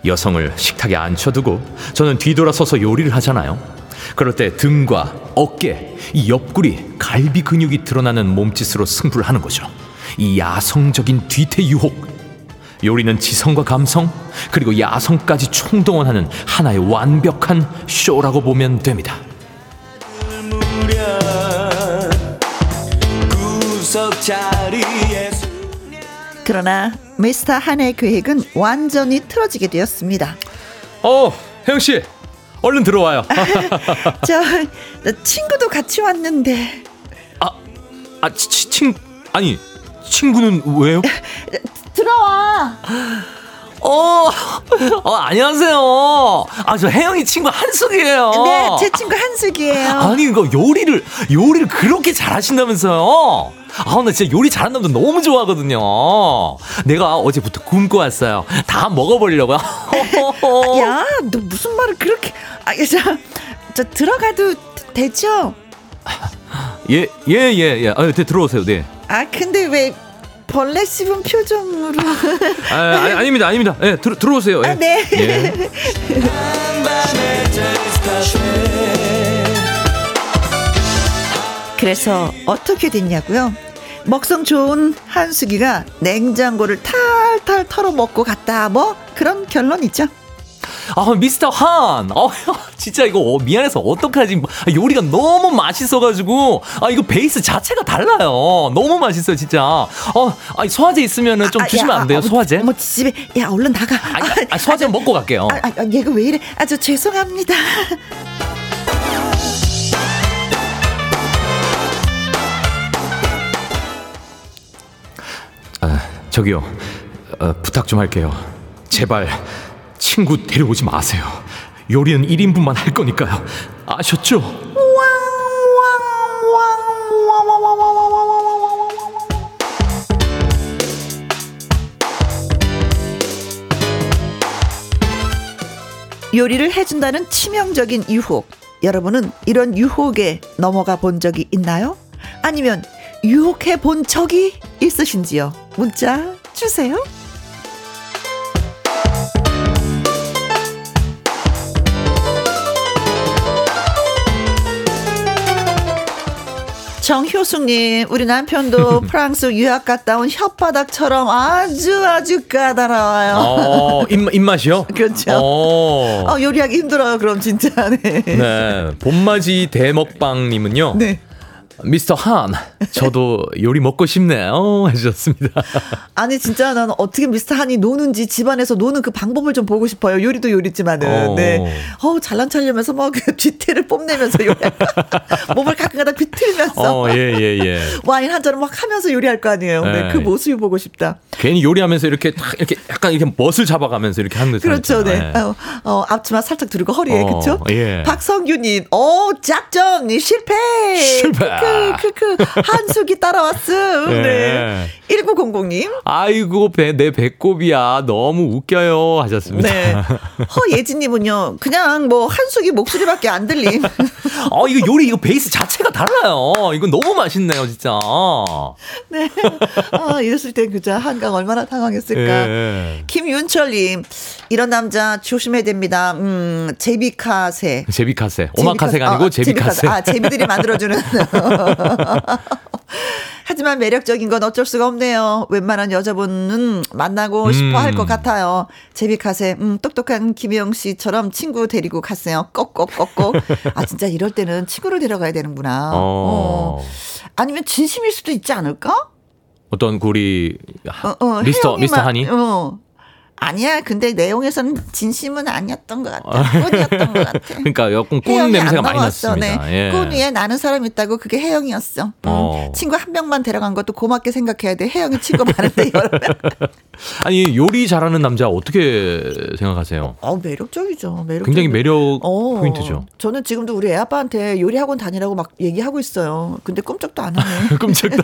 여성을 식탁에 앉혀두고 저는 뒤돌아서서 요리를 하잖아요. 그럴 때 등과 어깨, 이 옆구리, 갈비 근육이 드러나는 몸짓으로 승부를 하는 거죠. 이 야성적인 뒤태 유혹. 요리는 지성과 감성, 그리고 야성까지 총동원하는 하나의 완벽한 쇼라고 보면 됩니다. 그러나 미스터 한의 계획은 완전히 틀어지게 되었습니다. 어, 혜영 씨, 얼른 들어와요. [laughs] 저 친구도 같이 왔는데 아, 아, 치, 친, 아니, 친구는 왜요? [laughs] 들어와. 어, 어, 안녕하세요. 아, 저 혜영이 친구 한숙이에요. 네, 제 친구 한숙이에요. 아니, 이거 요리를, 요리를 그렇게 잘하신다면서요? 아, 나 진짜 요리 잘하는 남자 너무 좋아하거든요. 내가 어제부터 굶고 왔어요. 다 먹어보려고요. [laughs] 야, [laughs] 너 무슨 말을 그렇게, 아, 저, 저 들어가도 되죠? 예, 예, 예, 예. 아, 네, 들어오세요, 네. 아, 근데 왜 벌레 씹은 표정으로. 아, 아니, 아닙니다, 아닙니다. 예, 들, 들어오세요. 예. 아, 네. 예. 그래서 어떻게 됐냐고요? 먹성 좋은 한숙이가 냉장고를 탈탈 털어먹고 갔다. 뭐 그런 결론이죠. 아, 미스터 한. 어, [laughs] 진짜 이거 어, 미안해서 어떡하지? 요리가 너무 맛있어가지고. 아, 이거 베이스 자체가 달라요. 너무 맛있어요, 진짜. 어, 아니, 소화제 있으면은 좀 아, 주시면 야, 안 돼요, 아, 소화제? 어머 집에 야 얼른 나가. 아니, 아, 소화제 먹고 갈게요. 아, 아, 아, 얘가 왜 이래? 아 저 죄송합니다. 아, 저기요. 어, 부탁 좀 할게요. 제발 친구 데려오지 마세요. 요리는 1인분만 할 거니까요. 아셨죠? 요리를 해준다는 치명적인 유혹. 여러분은 이런 유혹에 넘어가 본 적이 있나요? 아니면 유혹해 본 적이 있으신지요? 문자 주세요. 정효숙님, 우리 남편도 [laughs] 프랑스 유학 갔다 온 혓바닥처럼 아주 아주 까다로워요. 어, 입, 입맛이요? [laughs] 그렇죠. 어. 어, 요리하기 힘들어요, 그럼 진짜. [laughs] 네. 네. 봄맞이 대먹방님은요. 네. 미스터 한, 저도 요리 먹고 싶네요. 해주셨습니다. 아니, 진짜 나는 어떻게 미스터 한이 노는지 집안에서 노는 그 방법을 좀 보고 싶어요. 요리도 요리지만은. 어. 네. 어, 잘난 찰려면서 막그 [laughs] 뒤태를 뽐내면서 요리 [laughs] 몸을 가끔가다 비틀면서. 어, 예, 예, 예. 와인 한 잔을 막 하면서 요리할 거 아니에요. 네. 네. 그 모습이 보고 싶다. 괜히 요리하면서 이렇게 탁 이렇게 약간 이렇게 멋을 잡아가면서 이렇게 하는 듯. 그렇죠, 네. 하잖아요. 어, 어, 앞치마 살짝 두르고 허리에, 어, 그쵸? 예. 박성규님, 어, 작전, 실패! 실패. 크크, 한숙이 따라왔음. 네. 네. 1900님, 아이고 배, 내 배꼽이야 너무 웃겨요 하셨습니다. 네. 허예진님은요, 그냥 뭐 한숙이 목소리밖에 안 들림. [laughs] 어 이거 요리 이거 베이스 자체가 달라요. 이거 너무 맛있네요 진짜. 네. 아, 이랬을 때 그자 한강 얼마나 당황했을까. 예. 김윤철님, 이런 남자 조심해야 됩니다. 음, 제비카세. 제비카세 오마카세가 아니고 아, 제비카세. 아, 제비들이 만들어주는. [laughs] [laughs] 하지만 매력적인 건 어쩔 수가 없네요. 웬만한 여자분은 만나고 싶어 할 것 같아요. 제비카세, 음, 똑똑한 김영 씨처럼 친구 데리고 갔어요. 꼭꼭꼭꼭. 아, 진짜 이럴 때는 친구를 데려가야 되는구나. 어. 어. 아니면 진심일 수도 있지 않을까? 어떤 우리 어, 어, 미스터 미스터 하니 어. 아니야. 근데 내용에서는 진심은 아니었던 것 같아. 꾼이었던 것 같아. [laughs] 그러니까 약간 혜영이 냄새가 안 많이. 났습니다. 네. 예. 꾼 위에 나는 사람 있다고 그게 혜영이었어. 음. 어. 친구 한 명만 데려간 것도 고맙게 생각해야 돼. 혜영이 친구 많은데 여러분. [laughs] 아니 요리 잘하는 남자 어떻게 생각하세요? 어 매력적이죠. 매력. 굉장히 매력 어. 포인트죠. 저는 지금도 우리 애 아빠한테 요리 학원 다니라고 막 얘기하고 있어요. 근데 꼼짝도 안 하네. [laughs] 끔찍다.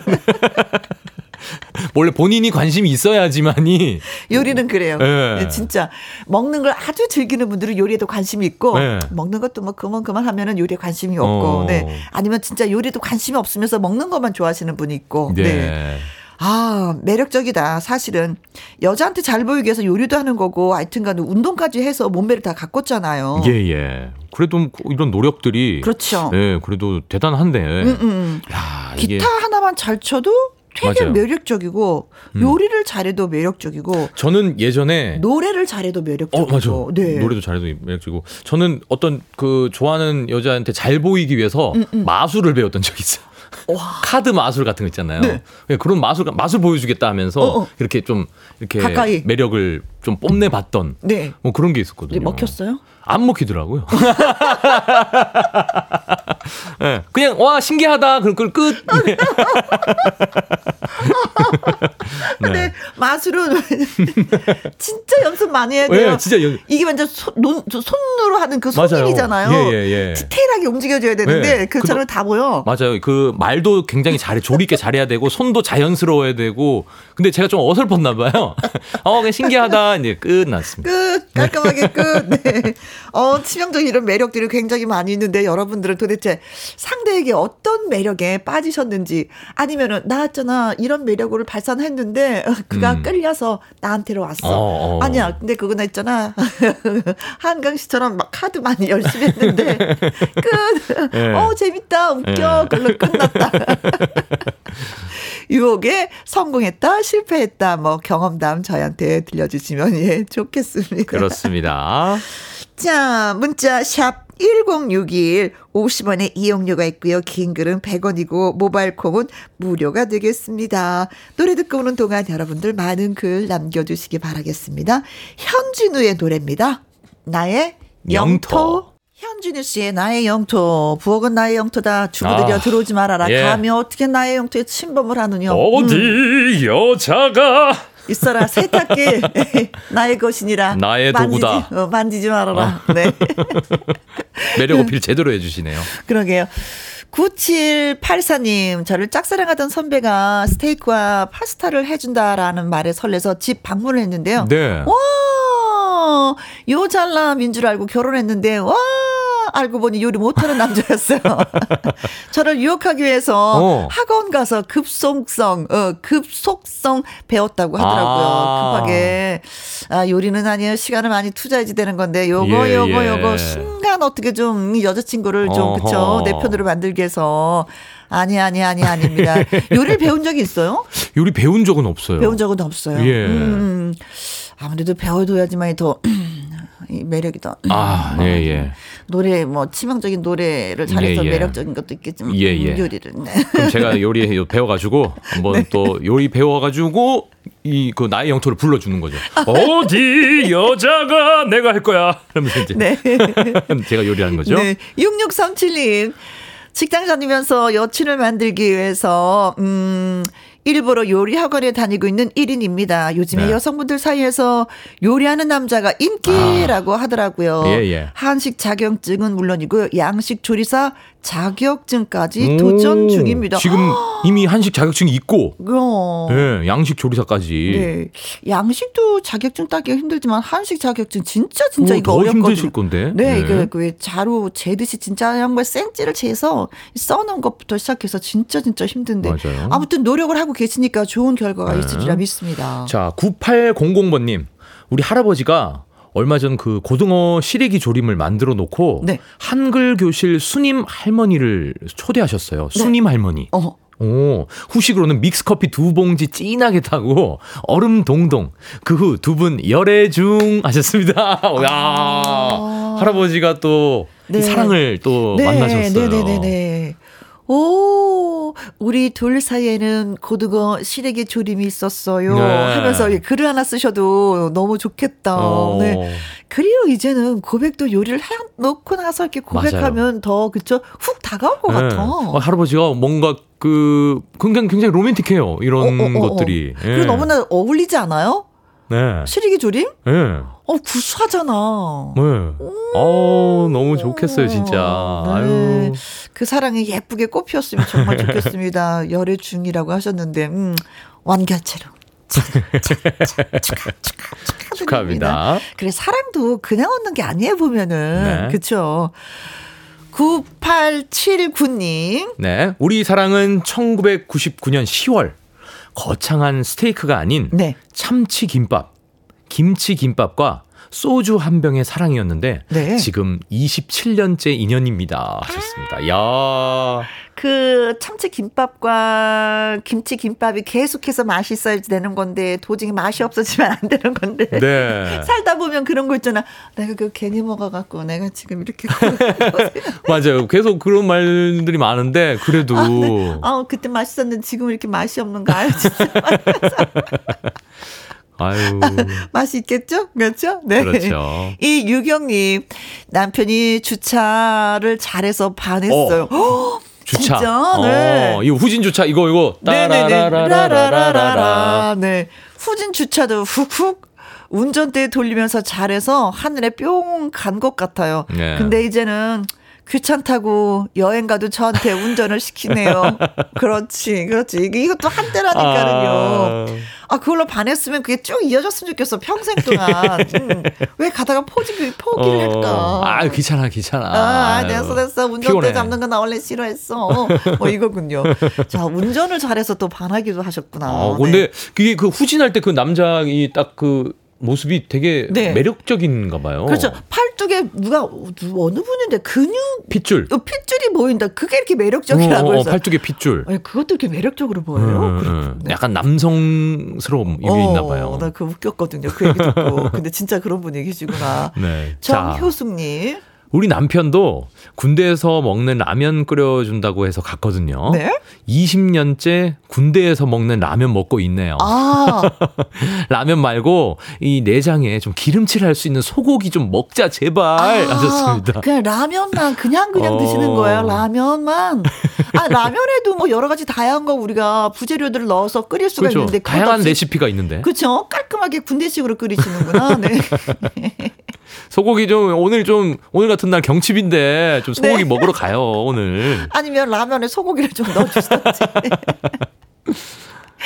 [laughs] 원래 본인이 관심이 있어야지만이 요리는 그래요. 예. 네, 진짜 먹는 걸 아주 즐기는 분들은 요리에도 관심이 있고 예. 먹는 것도 뭐 그만 그만 하면은 요리에 관심이 없고, 어. 네 아니면 진짜 요리도 관심이 없으면서 먹는 것만 좋아하시는 분이 있고, 네. 네. 아, 매력적이다. 사실은. 여자한테 잘 보이기 위해서 요리도 하는 거고, 하여튼간 운동까지 해서 몸매를 다 가꿨잖아요. 예, 예. 그래도 이런 노력들이 그렇죠. 예, 그래도 대단한데. 음, 음. 야, 이게 기타 하나만 잘 쳐도 되게 맞아요. 음. 매력적이고, 요리를 잘해도 매력적이고, 저는 예전에 노래를 잘해도 어, 매력적이고. 맞아. 네. 노래도 잘해도 매력적이고. 저는 어떤 그 좋아하는 여자한테 잘 보이기 위해서 음, 마술을 배웠던 적이 있어요. [laughs] 카드 마술 같은 거 있잖아요. 네. 예, 그런 마술 마술 보여주겠다 하면서 어, 어. 이렇게 좀 이렇게 가까이. 매력을 좀 뽐내 봤던 네. 뭐 그런 게 있었거든요. 먹혔어요? 안 먹히더라고요. [laughs] 네, 그냥 와 신기하다 그럼 그걸 끝. [laughs] 네. [laughs] 네. 마술은 진짜 연습 많이 해야 돼요. 네, 진짜 연- 이게 완전 손, 논, 손으로 하는 그 맞아요. 손님이잖아요. 예, 예, 예. 디테일하게 움직여줘야 되는데 네. 그처럼 다 보여. 맞아요. 그 말도 굉장히 잘해 조리 있게 잘해야 되고 손도 자연스러워야 되고. 근데 제가 좀 어설펐나 봐요. 어, 그냥 신기하다 이제 끝났습니다. 끝 깔끔하게 끝. 네. 어 치명적인 이런 매력들이 굉장히 많이 있는데 여러분들은 도대체 상대에게 어떤 매력에 빠지셨는지 아니면은 나왔잖아 이런 매력을 발산했는데 그가 음. 끌려서 나한테로 왔어. 어, 어. 아니야. 근데 그거나 있잖아. [laughs] 한강 씨처럼 막 카드 많이 열심히 했는데 [laughs] 끝. 예. 어 재밌다 웃겨. 예. 그걸로 끝났다. [laughs] 유혹에 성공했다 실패했다 뭐 경험담 저희한테 들려주시면 예 좋겠습니다. 그렇습니다. 자, 문자 샵 1061 50원의 이용료가 있고요. 긴 글은 100원이고 모바일 콩은 무료가 되겠습니다. 노래 듣고 오는 동안 여러분들 많은 글 남겨주시기 바라겠습니다. 현진우의 노래입니다. 나의 영토. 영토. 현진우 씨의 나의 영토. 부엌은 나의 영토다. 주부들여 아, 들어오지 말아라. 예. 감히 어떻게 나의 영토에 침범을 하느냐. 어디 음. 여자가 있어라. 세탁기. [laughs] 나의 것이니라. 나의 도구다. 만지지, 어, 만지지 말아라. 네. [laughs] 매력 어필 제대로 해주시네요. 그러게요. 9784님 저를 짝사랑하던 선배가 스테이크와 파스타를 해준다라는 말에 설레서 집 방문을 했는데요. 네. 와, 요 잘남인 줄 알고 결혼했는데, 와, 알고 보니 요리 못하는 남자였어요. [laughs] 저를 유혹하기 위해서 어. 학원 가서 급속성, 어, 급속성 배웠다고 하더라고요. 아. 급하게. 아, 요리는 아니에요. 시간을 많이 투자해야지 되는 건데, 요거, 예, 요거, 예. 요거, 순간 어떻게 좀 여자친구를 좀, 그쵸. 어허. 내 편으로 만들기 위해서. 아니, 아니, 아니, 아닙니다. [laughs] 요리를 배운 적이 있어요? 요리 배운 적은 없어요. 배운 적은 없어요. 예. 음, 아무래도 배워둬야지만이 더 [clears throat] 이 매력이다. 아, 예, 예. 노래 뭐 치명적인 노래를 잘해서 예, 예. 매력적인 것도 있겠지만 예, 음, 예. 요리를 네. 그럼 제가 요리 배워가지고 한번 네. 또 요리 배워가지고 이 그 나의 영토를 불러주는 거죠. 어디 여자가 내가 할 거야. 이러면서 이제 네. [laughs] 제가 요리하는 거죠. 네. 6637님. 직장 다니면서 여친을 만들기 위해서 음 일부러 요리 학원에 다니고 있는 1인입니다. 요즘에 네. 여성분들 사이에서 요리하는 남자가 인기라고 하더라고요. 예, 예. 한식 자격증은 물론이고 양식 조리사 자격증까지 오, 도전 중입니다. 지금 이미 한식 자격증이 있고, 어. 예, 양식 조리사까지. 네. 양식도 자격증 따기가 힘들지만 한식 자격증 진짜 진짜 그거 이거 더 어렵거든요. 힘드실 건데. 네, 네. 이거 그 자루 재듯이 진짜 정말 생찌를 재서 써놓은 것부터 시작해서 진짜 진짜 힘든데 맞아요. 아무튼 노력을 하고 계시니까 좋은 결과가 네. 있으리라 믿습니다. 자, 9800번님. 우리 할아버지가 얼마 전 그 고등어 시래기 조림을 만들어 놓고 네. 한글 교실 수님 할머니를 초대하셨어요. 수님 할머니. 어, 오, 후식으로는 믹스커피 두 봉지 진하게 타고 얼음 동동. 그 후 두 분 열애 중 하셨습니다. [laughs] 야 할아버지가 또이 아. 네. 사랑을 또 만나셨어요. 네네네네. 오, 우리 둘 사이에는 고등어 시래기 조림이 있었어요. 네. 하면서 글을 하나 쓰셔도 너무 좋겠다. 어. 네. 그리고 이제는 고백도 요리를 해 놓고 나서 이렇게 고백하면 더, 그쵸? 훅 다가올 것 네. 같아. 어, 할아버지가 뭔가 그 굉장히 굉장히 로맨틱해요. 이런 어, 어, 어, 어. 것들이. 예. 그리고 너무나 어울리지 않아요? 네. 시래기 조림? 예. 어, 구수하잖아. 네. 어, 너무 좋겠어요, 진짜. 네. 아유. 그 사랑이 예쁘게 꽃피었으면 정말 좋겠습니다. [laughs] 열애 중이라고 하셨는데, 음, 완결체로. 축하, 축하, 축하, 축하, 축하, 축하합니다. 그래, 사랑도 그냥 얻는 게 아니에요, 보면은. 네. 그쵸. 9879님. 네. 우리 사랑은 1999년 10월 거창한 스테이크가 아닌 네. 참치 김밥, 김치 김밥과 소주 한 병의 사랑이었는데 네. 지금 27년째 인연입니다. 하셨습니다. 야. 그 참치 김밥과 김치 김밥이 계속해서 맛있어야지 되는 건데 도저히 맛이 없어지면 안 되는 건데 네. [laughs] 살다 보면 그런 거 있잖아 내가 그 괜히 먹어갖고 내가 지금 이렇게 [laughs] 맞아요. 계속 그런 말들이 많은데 그래도 아, 네. 아 그때 맛있었는데 지금 이렇게 맛이 없는 거 알지 [laughs] 아유. [laughs] 맛이 있겠죠? 그렇죠? 네. 그렇죠. 이 유경님 남편이 주차를 잘해서 반했어요. 헉, 주차. 진짜? 네. 어, 이거 후진 주차 이거 이거 네네네. 따라라라라라라. 라라라라라. 네. 후진 주차도 훅훅 운전대 돌리면서 잘해서 하늘에 뿅 간 것 같아요. 네. 근데 이제는 귀찮다고 여행 가도 저한테 운전을 시키네요. [laughs] 그렇지, 그렇지. 이것도 한때라니까요. 아, 그걸로 반했으면 그게 쭉 이어졌으면 좋겠어. 평생 동안. [laughs] 음, 왜 가다가 포기, 포기를 할까? 아, 귀찮아, 귀찮아. 아, 아유, 됐어, 됐어. 운전대 피곤해. 잡는 거 나 원래 싫어했어. 뭐 이거군요. 자, 운전을 잘해서 또 반하기도 하셨구나. 어, 네. 근데 그게 그 후진할 때 그 남자이 딱그 모습이 되게 네. 매력적인가 봐요. 그렇죠. 팔뚝에 누가 누- 어느 분인데 근육 핏줄. 어, 핏줄이 보인다. 그게 이렇게 매력적이라고 어, 어, 해서. 팔뚝에 핏줄. 아니, 그것도 이렇게 매력적으로 보여요. 음, 음, 그렇군요. 약간 남성스러움 이게 있나 봐요. 어, 나 그거 웃겼거든요. 그 얘기 듣고. 근데 진짜 그런 분이 계시구나. [laughs] 네. 자, 정효숙님. 우리 남편도 군대에서 먹는 라면 끓여준다고 해서 갔거든요. 네? 20년째 군대에서 먹는 라면 먹고 있네요. 아, [laughs] 라면 말고 이 내장에 좀 기름칠 할 수 있는 소고기 좀 먹자 제발 아, 하셨습니다. 그냥 라면만 그냥 그냥 어. 드시는 거예요. 라면만. 아 라면에도 뭐 여러 가지 다양한 거 우리가 부재료들을 넣어서 끓일 수가 그렇죠. 있는데 다양한 없이 레시피가 있는데 그렇죠. 깔끔하게 군대식으로 끓이시는구나. 네. [laughs] 소고기 좀 오늘 좀 오늘 같은 날 경칩인데 좀 소고기 네. 먹으러 가요 오늘 아니면 라면에 소고기를 좀 넣어주시던지. [laughs]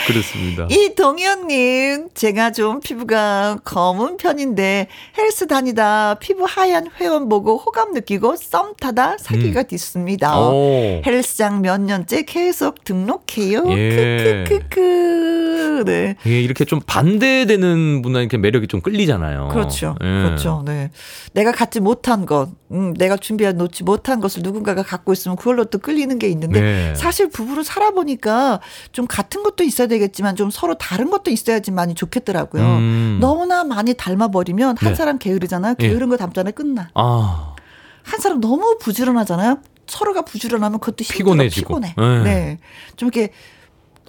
그렇습니다. 이동현님, 제가 좀 피부가 검은 편인데 헬스 다니다 피부 하얀 회원 보고 호감 느끼고 썸 타다 사기가 됐습니다. 음. 오. 헬스장 몇 년째 계속 등록해요. 예. 크크크크. 네. 예, 이렇게 좀 반대되는 분한테 매력이 좀 끌리잖아요. 그렇죠. 예. 그렇죠. 네. 내가 갖지 못한 것, 음, 내가 준비해 놓지 못한 것을 누군가가 갖고 있으면 그걸로 또 끌리는 게 있는데 네. 사실 부부로 살아보니까 좀 같은 것도 있어 야 되겠지만 좀 서로 다른 것도 있어야지만이 좋겠더라고요. 음. 너무나 많이 닮아버리면 한 네. 사람 게으르잖아요. 예. 게으른 거 담잖아요. 끝나. 아, 한 사람 너무 부지런하잖아요. 서로가 부지런하면 그것도 피곤해지고. 피곤해. 네. 네. 좀 이렇게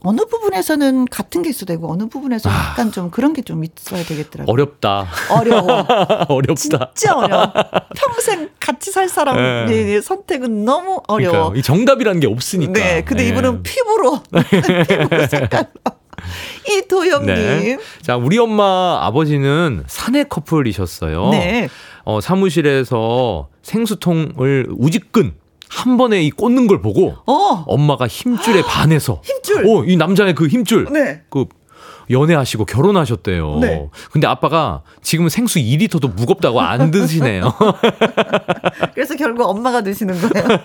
어느 부분에서는 같은 게 있어야 되고 어느 부분에서 는 아. 약간 좀 그런 게 좀 있어야 되겠더라고요. 어렵다. 어려워. [laughs] 어렵다. 진짜 어려워. 평생 같이 살 사람의 네. 선택은 너무 어려워. 그러니까요. 이 정답이라는 게 없으니까. 네, 근데 네. 이분은 피부로, [laughs] 피부 색깔로. 이도영님. 네. 자, 우리 엄마 아버지는 사내 커플이셨어요. 네. 어, 사무실에서 생수통을 우직근 한 번에 이 꽂는 걸 보고 어, 엄마가 힘줄에 반해서 힘줄. 어, 이 남자의 그 힘줄. 네. 그 연애하시고 결혼하셨대요. 네. 근데 아빠가 지금 생수 2리터도 무겁다고 안 [laughs] 드시네요. 그래서 결국 엄마가 드시는 거예요. [laughs]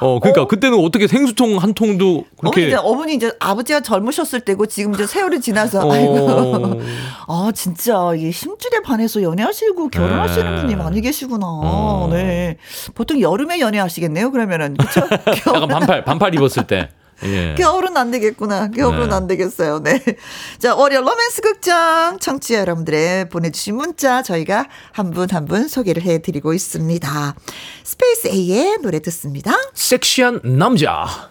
어, 그러니까 그때는 어떻게 생수통 한 통도 어머니 그렇게 이제 어머니 이제 아버지가 젊으셨을 때고 지금 이제 세월이 지나서 어. 아이고 [laughs] 아 진짜 이 힘줄에 반해서 연애하시고 결혼하시는 네. 분이 많이 계시구나. 어. 네. 보통 여름에 연애하시겠네요. 그러면은 그렇죠? [laughs] 약간 반팔 반팔 입었을 때. 예. 겨울은 안 되겠구나. 겨울은 네. 안 되겠어요. 네. [laughs] 자, 월요 로맨스 극장 청취자 여러분들의 보내주신 문자 저희가 한 분 한분 소개를 해드리고 있습니다. 스페이스 A의 노래 듣습니다. 섹시한 남자.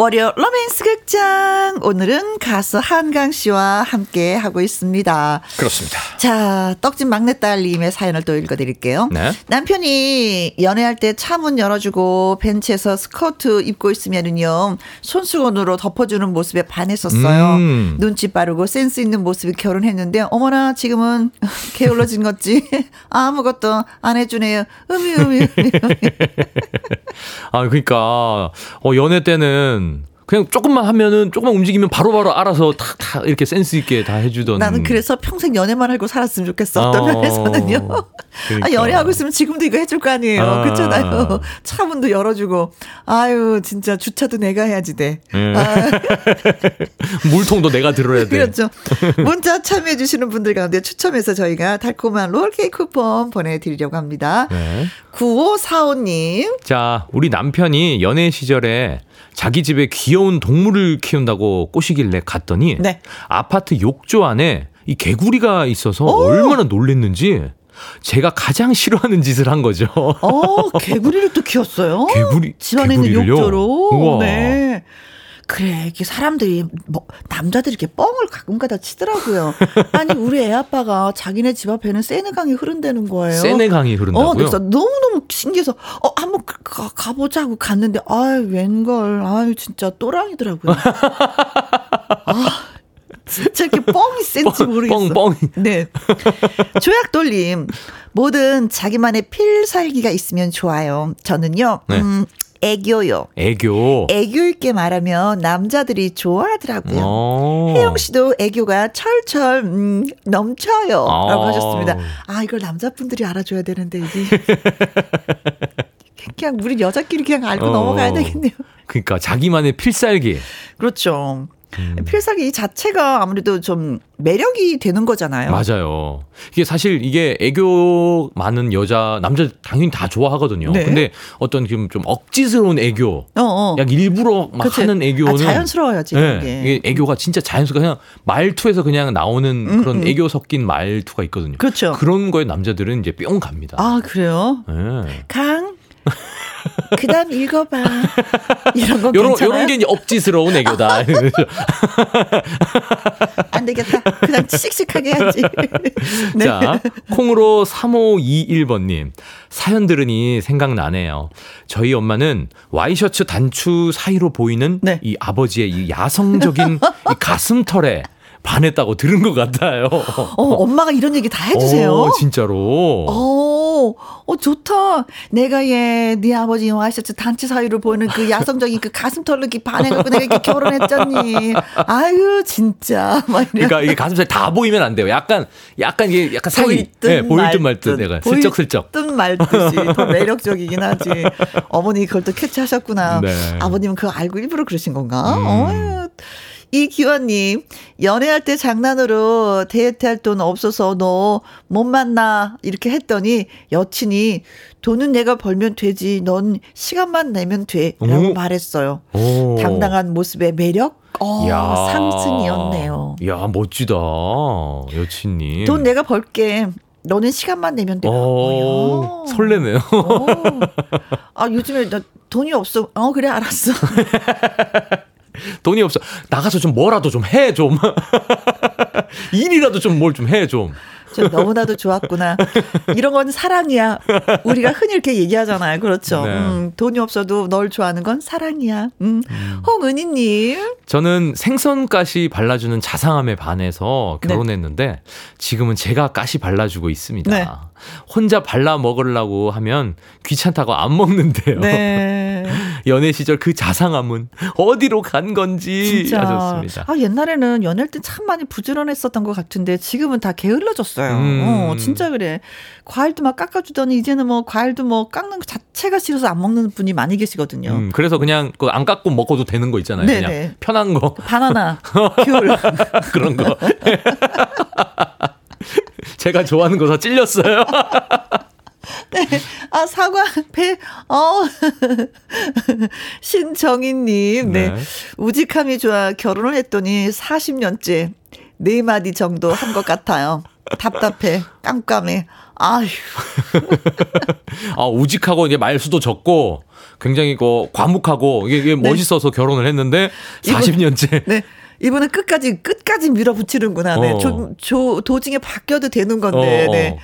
월요 로맨스 극장 오늘은 가수 한강 씨와 함께 하고 있습니다. 그렇습니다. 자, 떡집 막내딸님의 사연을 또 읽어드릴게요. 네. 남편이 연애할 때 차문 열어주고 벤치에서 스커트 입고 있으면은요 손수건으로 덮어주는 모습에 반했었어요. 음. 눈치 빠르고 센스 있는 모습이 결혼했는데 어머나 지금은 [laughs] 게을러진 것지 [laughs] 아무것도 안 해주네요. 음이 음이 음이. [laughs] 아, 그러니까 어 연애 때는 그냥 조금만 하면은 조금만 움직이면 바로바로 알아서 다, 다 이렇게 센스 있게 다 해주던. 나는 그래서 평생 연애만 하고 살았으면 좋겠어. 어떤 어, 면에서는요. [laughs] 아, 그러니까. 연애하고 있으면 지금도 이거 해줄 거 아니에요. 아. 그렇잖아요. [laughs] 차 문도 열어주고. 아유, 진짜 주차도 내가 해야지 돼. 예. 아, [laughs] 물통도 내가 들어야 돼. 그렇죠. 문자 참여해 주시는 분들 가운데 추첨해서 저희가 달콤한 롤케이크 쿠폰 보내드리려고 합니다. 네. 9545님. 자, 우리 남편이 연애 시절에 자기 집에 귀여운 동물을 키운다고 꼬시길래 갔더니 네. 아파트 욕조 안에 이 개구리가 있어서 얼마나 놀랬는지 제가 가장 싫어하는 짓을 한 거죠. 어, 개구리를 또 키웠어요? [laughs] 개구리 집안에 있는? 욕조로. 우와. 네. 그래, 이게 사람들이, 뭐, 남자들이 이렇게 뻥을 가끔가다 치더라고요. 아니, 우리 애 아빠가 자기네 집 앞에는 세네강이 흐른다는 거예요. 세네강이 흐른다고요? 어, 그래서 너무너무 신기해서, 어, 한번 가, 가보자 고 갔는데, 아유, 웬걸, 아유, 진짜 또랑이더라고요. [laughs] 아, 진짜 이렇게 뻥이 센지 모르겠어. 뻥, 뻥. 네. 조약 돌림. 뭐든 자기만의 필살기가 있으면 좋아요. 저는요, 네. 음, 애교요. 애교. 애교 있게 말하면 남자들이 좋아하더라고요. 어. 혜영 씨도 애교가 철철 음, 넘쳐요. 아. 라고 하셨습니다. 아, 이걸 남자분들이 알아줘야 되는데, 이게. [laughs] 그냥 우리 여자끼리 그냥 알고 어. 넘어가야 되겠네요. 그러니까 자기만의 필살기. 그렇죠. 음. 필살기 자체가 아무래도 좀 매력이 되는 거잖아요. 맞아요. 이게 사실 이게 애교 많은 여자 남자 당연히 다 좋아하거든요. 네. 근데 어떤 좀, 좀 억지스러운 애교, 어, 어. 약 일부러 막 그치. 하는 애교는 아, 자연스러워야지. 네, 이게. 애교가 진짜 자연스럽게 그냥 말투에서 그냥 나오는 그런 음. 애교 섞인 말투가 있거든요. 그렇죠. 런 거에 남자들은 이제 뿅 갑니다. 아, 그래요? 네. 강. [laughs] 그 다음 읽어봐. [laughs] 이런 건 요런, 괜찮아요? 요런 게 억지스러운 애교다. [laughs] 안 되겠다. 그냥 씩씩하게 해야지. [laughs] 네. 자, 콩으로 3521번님. 사연 들으니 생각나네요. 저희 엄마는 와이셔츠 단추 사이로 보이는 네. 이 아버지의 이 야성적인 이 가슴털에 반했다고 들은 것 같아요. 어, 엄마가 이런 얘기 다 해주세요. 어, 진짜로. 어, 어, 좋다. 내가 얘, 네 아버지 와이셔츠 단추 사이로 보이는 그 야성적인 그 가슴털로 이렇게 반해갖고 내가 이렇게 결혼했잖니. 아유, 진짜. 막 이래. 그러니까 이게 가슴살 다 보이면 안 돼요. 약간, 약간 이게 약간 사이. 네, 보일 듯 말 듯. 내가 슬쩍슬쩍. 보일 듯 말듯이 더 매력적이긴 하지. 어머니 그걸 또 캐치하셨구나. 네. 아버님은 그거 알고 일부러 그러신 건가? 음. 어휴. 이기환님, 연애할 때 장난으로 데이트할 돈 없어서 너 못 만나. 이렇게 했더니 여친이 돈은 내가 벌면 되지. 넌 시간만 내면 돼. 라고 오. 말했어요. 오. 당당한 모습의 매력? 어, 야. 상승이었네요. 야, 멋지다. 여친님. 돈 내가 벌게. 너는 시간만 내면 돼. 어. 설레네요. 어. 아, 요즘에 나 돈이 없어. 어, 그래, 알았어. [laughs] [laughs] 돈이 없어. 나가서 좀 뭐라도 좀 해, 좀. [laughs] 일이라도 좀 뭘 좀 해, 좀. 저 너무나도 좋았구나. 이런 건 사랑이야. 우리가 흔히 이렇게 얘기하잖아요. 그렇죠. 네. 음, 돈이 없어도 널 좋아하는 건 사랑이야. 음. 홍은희님. 저는 생선 가시 발라주는 자상함에 반해서 결혼했는데 지금은 제가 가시 발라주고 있습니다. 네. 혼자 발라 먹으려고 하면 귀찮다고 안 먹는데요. 네. [laughs] 연애 시절 그 자상함은 어디로 간 건지 진짜. 하셨습니다. 아, 옛날에는 연애할 때 참 많이 부지런했었던 것 같은데 지금은 다 게을러졌어요. 음. 어, 진짜 그래. 과일도 막 깎아주더니 이제는 뭐 과일도 뭐 깎는 것 자체가 싫어서 안 먹는 분이 많이 계시거든요. 음, 그래서 그냥 그 안 깎고 먹어도 되는 거 있잖아요. 네네. 그냥 편한 거 바나나, [laughs] 귤. 그런 거. [laughs] 제가 좋아하는 거다 찔렸어요. [laughs] [laughs] 네. 아, 사과, 배, 어. [laughs] 신정희님, 네. 네. 우직함이 좋아 결혼을 했더니 40년째 네 마디 정도 한 것 같아요. 답답해, 깜깜해. 아휴. [laughs] 아, 우직하고 이제 말수도 적고 굉장히 그 과묵하고 이게, 이게 네. 멋있어서 결혼을 했는데 이분- 40년째 네. 이분은 끝까지, 끝까지 밀어붙이는구나. 네. 어. 조, 조, 도중에 바뀌어도 되는 건데, 어, 어. 네.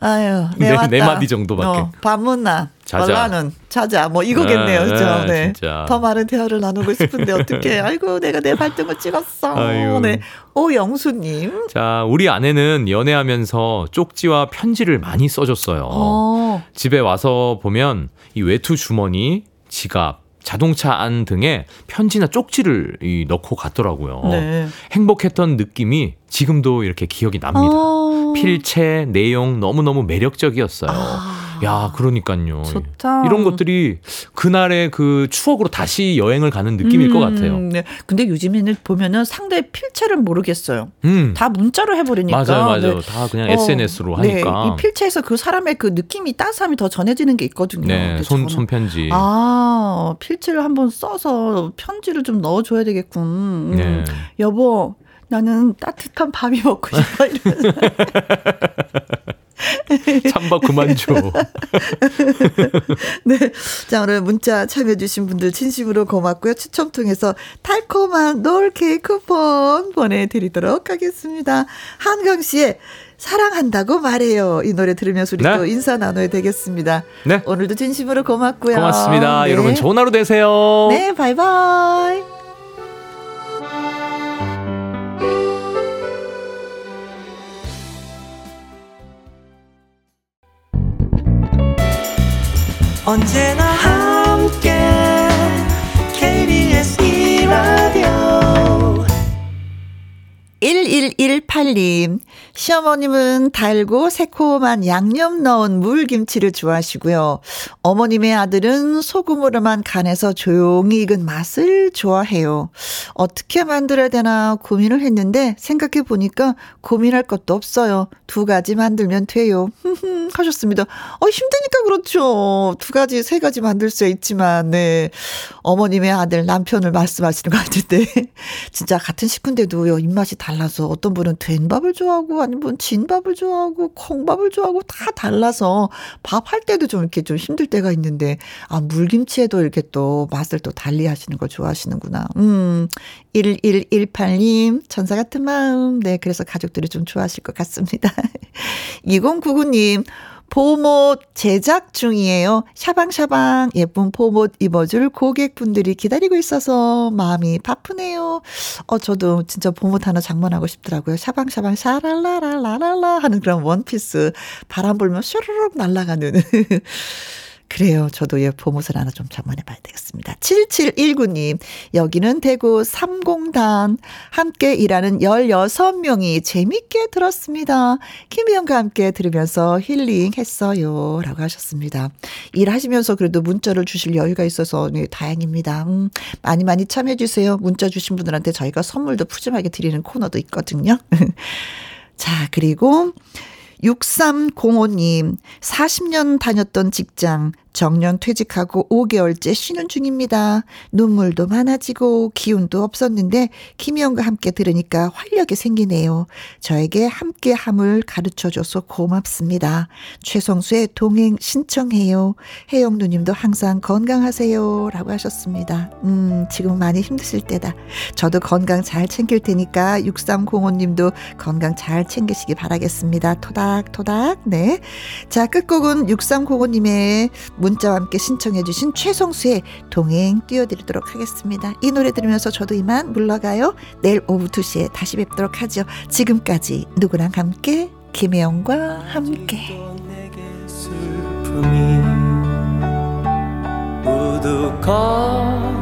아유, 네, 네, 왔다. 네 마디 정도밖에. 어, 밤문나. 말라는 자자, 뭐 이거겠네요, 네, 그죠? 네, 네. 진짜. 더 많은 대화를 나누고 싶은데 어떻게? [laughs] 아이고, 내가 내 발등을 찍었어. 아유. 네, 오영수님. 자, 우리 아내는 연애하면서 쪽지와 편지를 많이 써줬어요. 어, 집에 와서 보면 이 외투 주머니, 지갑, 자동차 안 등에 편지나 쪽지를 이 넣고 갔더라고요. 네. 행복했던 느낌이 지금도 이렇게 기억이 납니다. 어. 필체, 내용 너무너무 매력적이었어요. 아. 야, 그러니까요. 좋다. 이런 것들이 그날의 그 추억으로 다시 여행을 가는 느낌일 것 같아요. 음, 네. 근데 요즘에는 보면은 상대의 필체를 모르겠어요. 음. 다 문자로 해버리니까. 맞아요, 맞아요. 네. 다 그냥 어, SNS로 네, 하니까. 이 필체에서 그 사람의 그 느낌이 따스함이 더 전해지는 게 있거든요. 네, 손, 손편지. 아, 필체를 한번 써서 편지를 좀 넣어줘야 되겠군. 음. 네. 여보, 나는 따뜻한 밥이 먹고 싶어. 이러면서. [laughs] 찬밥 그만 줘. [laughs] 네. 자, 오늘 문자 참여해주신 분들 진심으로 고맙고요. 추첨 통해서 달콤한 롤 케이크 쿠폰 보내드리도록 하겠습니다. 한강 씨의 사랑한다고 말해요. 이 노래 들으면서 우리 네. 또 인사 나눠야 되겠습니다. 네. 오늘도 진심으로 고맙고요. 고맙습니다. 네. 여러분 좋은 하루 되세요. 네, 바이바이. 언제나 함께 KBS 이라디오. 1118님, 시어머님은 달고 새콤한 양념 넣은 물김치를 좋아하시고요. 어머님의 아들은 소금으로만 간해서 조용히 익은 맛을 좋아해요. 어떻게 만들어야 되나 고민을 했는데 생각해 보니까 고민할 것도 없어요. 두 가지 만들면 돼요. [laughs] 하셨습니다. 어, 힘드니까 그렇죠. 두 가지, 세 가지 만들 수 있지만, 네. 어머님의 아들, 남편을 말씀하시는 것 같은데, [laughs] 진짜 같은 식구인데도요, 입맛이 달라서 어떤 분은 된 밥을 좋아하고, 아니면 진밥을 좋아하고, 콩밥을 좋아하고, 다 달라서 밥 할 때도 좀 이렇게 좀 힘들 때가 있는데, 아, 물김치에도 이렇게 또 맛을 또 달리 하시는 거 좋아하시는구나. 음, 1118님, 천사 같은 마음. 네, 그래서 가족들이 좀 좋아하실 것 같습니다. [laughs] 2099님, 봄옷 제작 중이에요. 샤방샤방 예쁜 봄옷 입어줄 고객분들이 기다리고 있어서 마음이 바쁘네요. 어, 저도 진짜 봄옷 하나 장만하고 싶더라고요. 샤방샤방 샤랄라라라랄라 하는 그런 원피스 바람 불면 슈르륵 날아가는. [laughs] 그래요. 저도 예, 보모을 하나 좀 장만해 봐야 되겠습니다. 7719님, 여기는 대구 삼공단. 함께 일하는 16명이 재밌게 들었습니다. 김희영과 함께 들으면서 힐링 했어요. 라고 하셨습니다. 일하시면서 그래도 문자를 주실 여유가 있어서 네, 다행입니다. 음, 많이 많이 참여해주세요. 문자 주신 분들한테 저희가 선물도 푸짐하게 드리는 코너도 있거든요. [laughs] 자, 그리고 6305님, 40년 다녔던 직장, 정년 퇴직하고 5개월째 쉬는 중입니다. 눈물도 많아지고 기운도 없었는데 김희영과 함께 들으니까 활력이 생기네요. 저에게 함께함을 가르쳐줘서 고맙습니다. 최성수의 동행 신청해요. 혜영 누님도 항상 건강하세요. 라고 하셨습니다. 음, 지금 많이 힘드실 때다. 저도 건강 잘 챙길 테니까 6305님도 건강 잘 챙기시기 바라겠습니다. 토닥토닥. 네. 자, 끝곡은 6305님의 문 자와 함께 신청해 주신 최성수의 동행 띄워드리도록 하겠습니다. 이 노래 들으면서 저도 이만 물러가요. 내일 오후 2시에 다시 뵙도록 하죠. 지금까지 누구랑 함께 김혜영과 함께 거